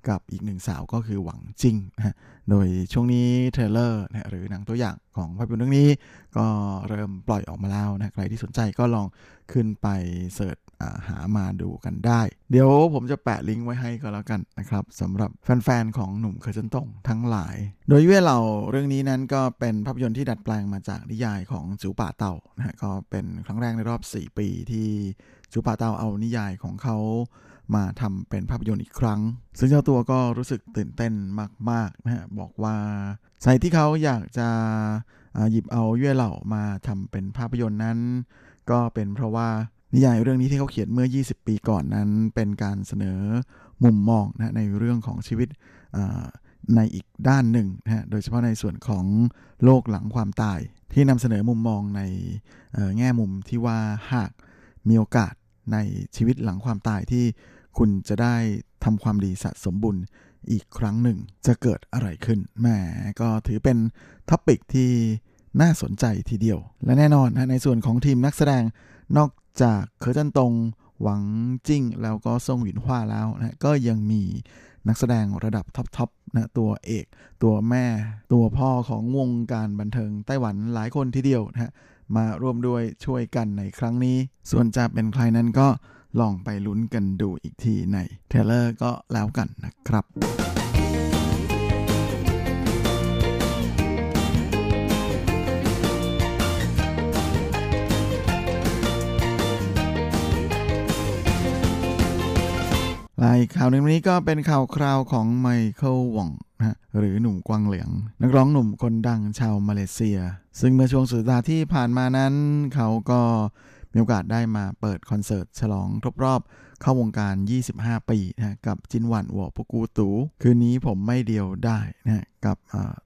กับอีกหนึ่งสาวก็คือหวังจิงนะฮะโดยช่วงนี้ trailer นะหรือหนังตัวอย่างของภาพยนตร์เรื่องนี้ ก็เริ่มปล่อยออกมาแล้วนะใครที่สนใจก็ลองขึ้นไป search หามาดูกันได้ เดี๋ยวผมจะแปะลิงก์ไว้ให้ก็แล้วกันนะครับสำหรับแฟนๆ ของหนุ่มเคอเจินตงทั้งหลาย โดยเว่เราเรื่องนี้นั้นก็เป็นภาพยนตร์ที่ดัดแปลงมาจากนิยายของจูป่าเต่านะฮะก็เป็นครั้งแรกในรอบ 4 ปีที่จูปาเตาเอานิยายของเขามาทำเป็นภาพยนตร์อีกครั้ง ซึ่งเจ้าตัวก็รู้สึกตื่นเต้นมากๆนะฮะบอกว่าใส่ที่เขาอยากจะหยิบเอาเย่เหล่ามาทำเป็นภาพยนตร์นั้น ก็เป็นเพราะว่านิยายเรื่องนี้ที่เขาเขียนเมื่อ 20 ปีก่อนนั้น เป็นการเสนอมุมมองนะในเรื่องของชีวิต ในอีกด้านหนึ่งนะฮะ โดยเฉพาะในส่วนของโลกหลังความตาย ที่นำเสนอมุมมองในแง่มุมที่ว่าหากมีโอกาสในชีวิตหลังความตายที่คุณจะได้ทำความดีสะสมบุญอีกครั้งหนึ่ง จะเกิดอะไรขึ้นแหมก็ถือเป็น topic ที่น่าสนใจทีเดียว และแน่นอนนะในส่วนของทีมนักแสดงนอกจากเคอเจินตง หวังจิ้ง แล้วก็ซงหวินฮวาแล้วนะก็ยังมี นักแสดงระดับ top ๆนะตัวเอก ตัวแม่ ตัวพ่อของวงการบันเทิงไต้หวันหลายคนทีเดียวนะฮะมาร่วมด้วยช่วยกันในครั้งนี้ ส่วนจะเป็นใครนั้นก็ลองไปลุ้นกันดูอีกทีใน trailer ก็แล้วกันนะครับ ลายข่าวหนึ่งนี้ก็เป็นข่าวคราวของไมเคิลวองนะหรือหนุ่มกวางเหลียงนักร้องหนุ่มคนดังชาวมาเลเซีย ซึ่งเมื่อช่วงสุดสัปดาห์ที่ผ่านมานั้น เขาก็มีโอกาสได้มาเปิดคอนเสิร์ตฉลองครบรอบเข้าวงการ 25 ปีนะกับ今晚我不孤獨 คืนนี้ผมไม่เดียวดายนะกับ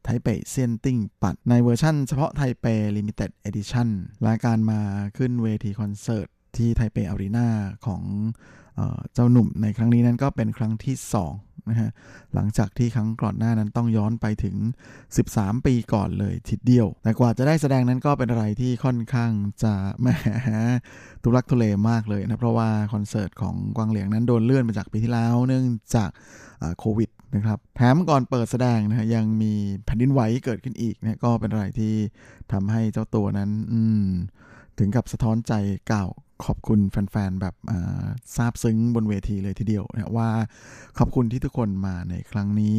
台北限定版 ในเวอร์ชั่นเฉพาะไทเป limited edition รายการมาขึ้นเวทีคอนเสิร์ตที่ไทเปอารีนาของ เจ้าหนุ่มในครั้งนี้นั้นก็เป็นครั้งที่2นะฮะหลังจากที่ครั้งก่อนหน้านั้นต้องย้อนไปถึง 13 ปีก่อนเลยทีเดียว แต่กว่าจะได้แสดงนั้นก็เป็นอะไรที่ค่อนข้างจะแหมทุลักทุเลมากเลยนะเพราะว่าคอนเสิร์ตของกวางเหลียงนั้นโดนเลื่อนมาจากปีที่แล้ว เนื่องจากโควิดนะครับแถมก่อนเปิดแสดงนะฮะยังมีแผ่นดินไหวเกิดขึ้นอีกนะก็เป็นอะไรที่ทำให้เจ้าตัวนั้นถึงกับสะท้อนใจเก่า ขอบคุณแฟนๆ แบบซาบซึ้งบนเวทีเลยทีเดียวนะว่าขอบคุณที่ทุกคนมาในครั้งนี้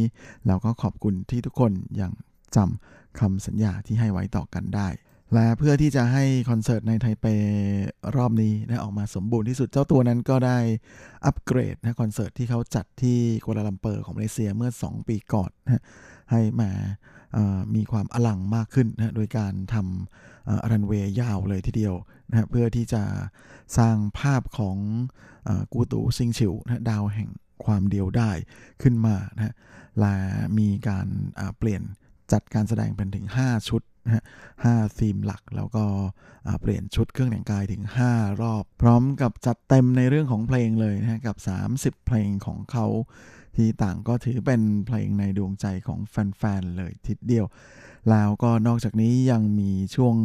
แล้วก็ขอบคุณที่ทุกคนยังจำคำสัญญาที่ให้ไว้ต่อกันได้ และเพื่อที่จะให้คอนเสิร์ตในไทเปรอบนี้ได้ออกมาสมบูรณ์ที่สุดเจ้าตัวนั้นก็ได้อัปเกรดนะคอนเสิร์ตที่เขาจัดที่กัวลาลัมเปอร์ของมาเลเซียเมื่อ 2 ปีก่อนนะให้มา มีความอลังมากขึ้นนะโดยการทำรันเวย์ยาวเลยทีเดียวนะเพื่อที่จะสร้างภาพของอกูตูซิงฉิวนะดาวแห่งความเดียวได้ขึ้นมานะและมีการเปลี่ยนจัดการแสดงเป็นถึง 5 ชุดนะฮะห้าธีมหลักแล้วก็เปลี่ยนชุดเครื่องแต่งกายถึง 5 รอบ พร้อมกับจัดเต็มในเรื่องของเพลงเลยนะกับ 30 เพลงของเขา ที่ต่างก็ถือเป็นเพลงในดวงใจของแฟนๆเลยทีเดียว แล้วก็นอกจากนี้ยังมีช่วง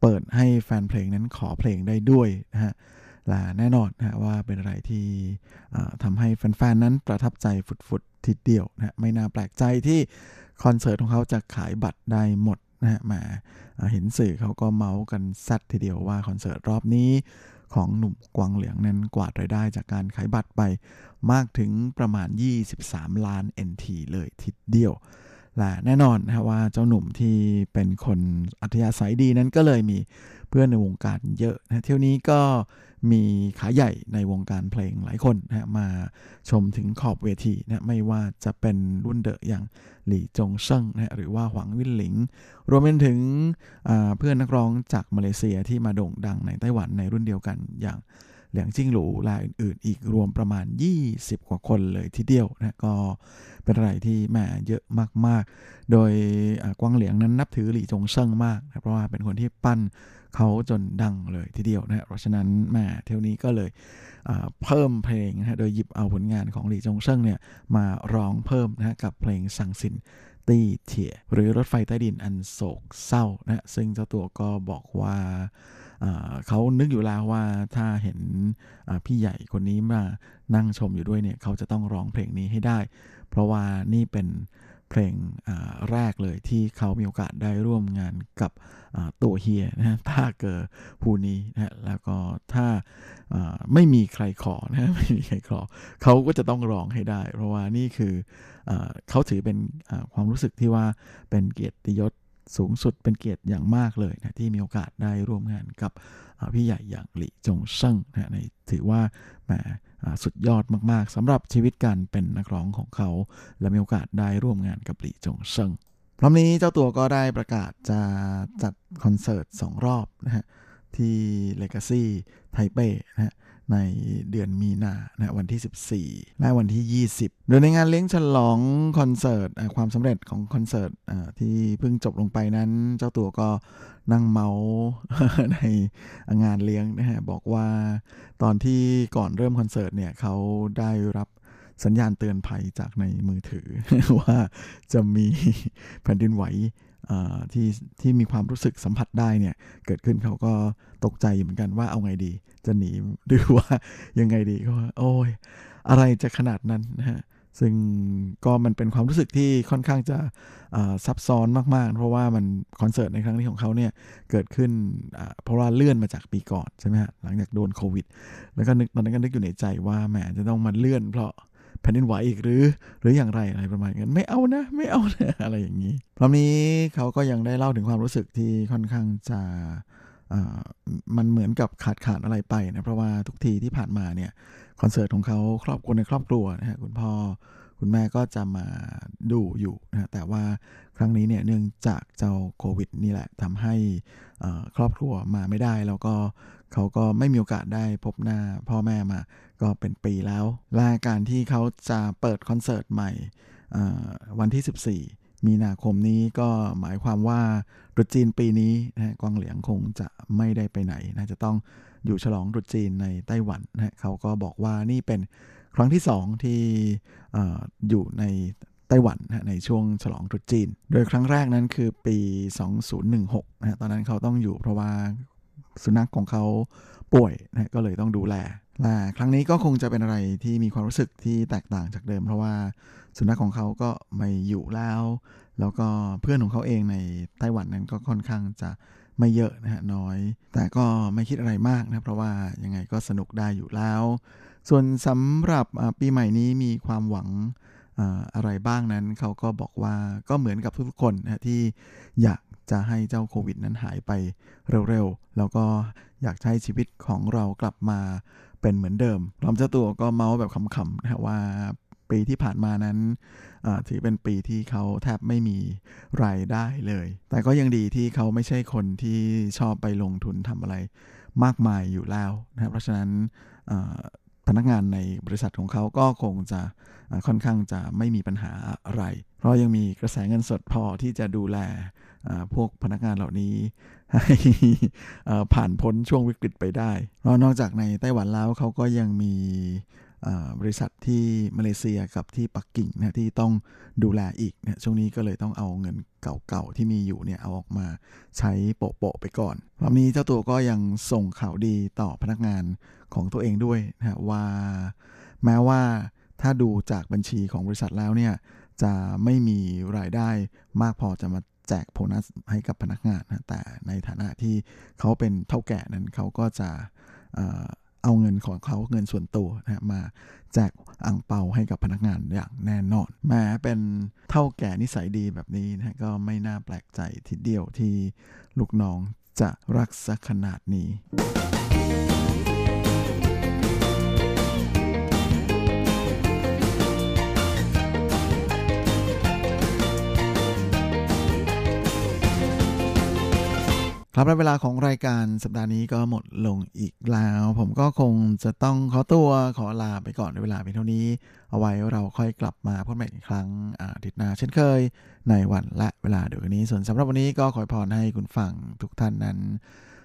เปิดให้แฟนเพลงนั้นขอเพลงได้ด้วยนะฮะและแน่นอนนะว่าเป็นอะไรที่ทำให้แฟนๆนั้นประทับใจฟุดๆทีเดียวนะไม่น่าแปลกใจที่คอนเสิร์ตของเขาจะขายบัตรได้หมดนะฮะมาเห็นสื่อเขาก็เมาส์กันซัดทีเดียวว่าคอนเสิร์ตรอบนี้ ของหนุ่มกวางเหลืองนั้นกวาดรายได้จากการขายบัตรไปมากถึงประมาณ 23 ล้าน NT เลยทีเดียว และแน่นอนนะว่าเจ้าหนุ่มที่เป็นคนอัธยาศัยดีนั้นก็เลยมีเพื่อนในวงการเยอะนะเที่ยวนี้ก็ มีขาใหญ่ในวงการเพลงหลายคนนะมาชมถึงขอบเวทีนะไม่ว่าจะเป็นรุ่นเดอะอย่างหลี่จงเซิงนะหรือว่าหวังวินหลิง รวมไปถึงเพื่อนนักร้องจากมาเลเซียที่มาโด่งดังในไต้หวันในรุ่นเดียวกันอย่างเหลียงจิ้งหลูรายอื่นๆ อีกรวมประมาณ 20 กว่าคนเลยทีเดียวนะก็เป็นอะไรที่แหมเยอะมากๆ โดยกวางเหลียงนั้นนับถือหลี่จงเซิงมากนะเพราะว่าเป็นคนที่ปั้น เขาจนดังเลยทีเดียวนะเพราะฉะนั้นแหมเที่ยวนี้ก็เลยเพิ่มเพลงนะโดยหยิบเอาผลงานของหลี่จงเซิงเนี่ยมาร้องเพิ่มนะกับเพลงสังสินตีเถียหรือรถไฟใต้ดินอันโศกเศร้านะซึ่งเจ้าตัวก็บอกว่าเขานึกอยู่แล้วว่าถ้าเห็นพี่ใหญ่คนนี้มานั่งชมอยู่ด้วยเนี่ยเขาจะต้องร้องเพลงนี้ให้ได้ เพราะว่านี่เป็น เพลงแรกเลยที่เขามีโอกาสได้ร่วมงานกับตัวเฮียนะฮะถ้าเกิดผู้นี้นะฮะแล้วก็ถ้าไม่มีใครขอนะไม่มีใครขอเขาก็จะต้องร้องให้ได้ เพราะว่านี่คืออเขาถือเป็นความรู้สึกที่ว่าเป็นเกียรติยศสูงสุดเป็นเกียรติอย่างมากเลยนะที่มีโอกาสได้ร่วมงานกับพี่ใหญ่อย่างหลี่จงเซิงนะในถือว่าแหมอ่า สุดยอดมากๆสำหรับชีวิตการเป็นนักร้องของเขา และมีโอกาสได้ร่วมงานกับหลี่จงเซิงพร้อมนี้เจ้าตัวก็ได้ประกาศจะจัดคอนเสิร์ตสองรอบนะฮะที่ Legacy ไทเป้นะฮะ ในเดือนมีนานะวันที่ 14 และวันที่ 20 โดยในงานเลี้ยงฉลองคอนเสิร์ตความสำเร็จของคอนเสิร์ตที่เพิ่งจบลงไปนั้น เจ้าตัวก็นั่งเมาส์ในงานเลี้ยงนะฮะบอกว่าตอนที่ก่อนเริ่มคอนเสิร์ตเนี่ยเขาได้รับสัญญาณเตือนภัยจากในมือถือ ว่าจะมีแผ่นดินไหวที่ที่มีความรู้สึกสัมผัสได้เนี่ยเกิดขึ้นเขาก็ตกใจอยู่เหมือนกันว่าเอาไงดี จะหนีหรือว่ายังไงดีก็ว่าโอ้ยอะไรจะขนาดนั้นนะฮะซึ่งก็มันเป็นความรู้สึกที่ค่อนข้างจะซับซ้อนมาก ๆ เพราะว่ามันคอนเสิร์ตในครั้งนี้ของเขาเนี่ยเกิดขึ้นเพราะว่าเลื่อนมาจากปีก่อนใช่ไหมฮะหลังจากโดนโควิด แล้วก็นึกตอนนั้นก็นึกอยู่ในใจว่าแหมจะต้องมาเลื่อนเพราะแผ่นดินไหวอีกหรือ หรืออย่างไรอะไรประมาณนั้นไม่เอานะ ไม่เอานะอะไรอย่างนี้พร้อมนี้เขาก็ยังได้เล่าถึงความรู้สึกที่ค่อนข้างจะ มันเหมือนกับขาดขาดอะไรไปนะเพราะว่าทุกทีที่ผ่านมาเนี่ยคอนเสิร์ตของเขาครอบครัวในครอบครัวนะฮะคุณพ่อคุณแม่ก็จะมาดูอยู่นะแต่ว่าครั้งนี้เนี่ยเนื่องจากเจ้าโควิดนี่แหละทำให้ครอบครัวมาไม่ได้ แล้วก็เขาก็ไม่มีโอกาสได้พบหน้าพ่อแม่มา ก็เป็นปีแล้ว และการที่เขาจะเปิดคอนเสิร์ตใหม่วันที่ 14 มีนาคมนี้ก็หมายความว่าตรุษจีนปีนี้นะกวางเหลียงคงจะไม่ได้ไปไหนนะจะต้องอยู่ฉลองตรุษจีนในไต้หวันนะฮะเขาก็บอกว่านี่เป็นครั้งที่สองที่ออยู่ในไต้หวันนะในช่วงฉลองตรุษจีน โดยครั้งแรกนั้นคือปี 2016นะฮะตอนนั้นเขาต้องอยู่เพราะว่าสุนัขของเขาป่วยนะฮะก็เลยต้องดูแลและครั้งนี้ก็คงจะเป็นอะไรที่มีความรู้สึกที่แตกต่างจากเดิม เพราะว่า สุนัขของเขาก็ไม่อยู่แล้ว แล้วก็เพื่อนของเขาเองในไต้หวันนั้นก็ค่อนข้างจะไม่เยอะนะฮะน้อย แต่ก็ไม่คิดอะไรมากนะเพราะว่ายังไงก็สนุกได้อยู่แล้ว ส่วนสำหรับปีใหม่นี้มีความหวังอะไรบ้างนั้นเขาก็บอกว่าก็เหมือนกับทุกๆคนนะฮะที่อยากจะให้เจ้าโควิดนั้นหายไปเร็วๆ แล้วก็อยากให้ชีวิตของเรากลับมาเป็นเหมือนเดิมพร้อมเจ้าตัวก็เมาส์แบบขำๆนะฮะว่า ปีที่ผ่านมานั้นถือเป็นปีที่เขาแทบไม่มีรายได้เลย แต่ก็ยังดีที่เขาไม่ใช่คนที่ชอบไปลงทุนทำอะไรมากมายอยู่แล้วนะครับเพราะฉะนั้นพนักงานในบริษัทของเขาก็คงจะค่อนข้างจะไม่มีปัญหาอะไร เพราะยังมีกระแสเงินสดพอที่จะดูแลพวกพนักงานเหล่านี้ให้ผ่านพ้นช่วงวิกฤตไปได้เพราะนอกจากในไต้หวันแล้วเขาก็ยังมี บริษัทที่มาเลเซียกับที่ปักกิ่งนะที่ต้องดูแลอีกนะช่วงนี้ก็เลยต้องเอาเงินเก่าๆที่มีอยู่เนี่ยเอาออกมาใช้โปะๆไปก่อนรอบนี้เจ้าตัวก็ยังส่งข่าวดีต่อพนักงานของตัวเองด้วยนะฮะว่า แม้ว่าถ้าดูจากบัญชีของบริษัทแล้วเนี่ยจะไม่มีรายได้มากพอจะมาแจกโบนัสให้กับพนักงานนะแต่ในฐานะที่เขาเป็นเท่าแก่นั้นเขาก็จะ เอาเงินของเขาเงินส่วนตัวนะมาแจกอ่างเปาให้กับพนักงานอย่างแน่นอน แม้เป็นเท่าแก่นิสัยดีแบบนี้นะก็ไม่น่าแปลกใจทีเดียวที่ลูกน้องจะรักสักขนาดนี้ ครับและเวลาของรายการสัปดาห์นี้ก็หมดลงอีกแล้ว ผมก็คงจะต้องขอตัวขอลาไปก่อนในเวลาเพียงเท่านี้ เอาไว้เราค่อยกลับมาพบกันใหม่อีกครั้งอาทิตย์หน้าเช่นเคย ในวันและเวลาเดียวกันนี้ ส่วนสำหรับวันนี้ก็ขอพรให้คุณฟังทุกท่านนั้น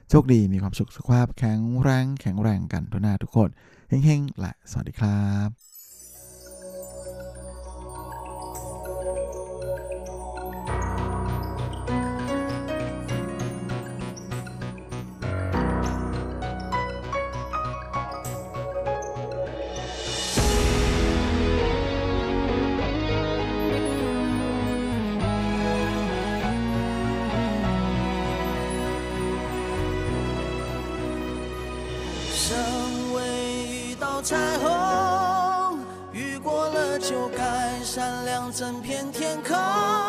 โชคดีมีความสุขสุขภาพแข็งแรงแข็งแรงกันทุกหน้าทุกคนเฮ้งๆและสวัสดีครับ「整片天空。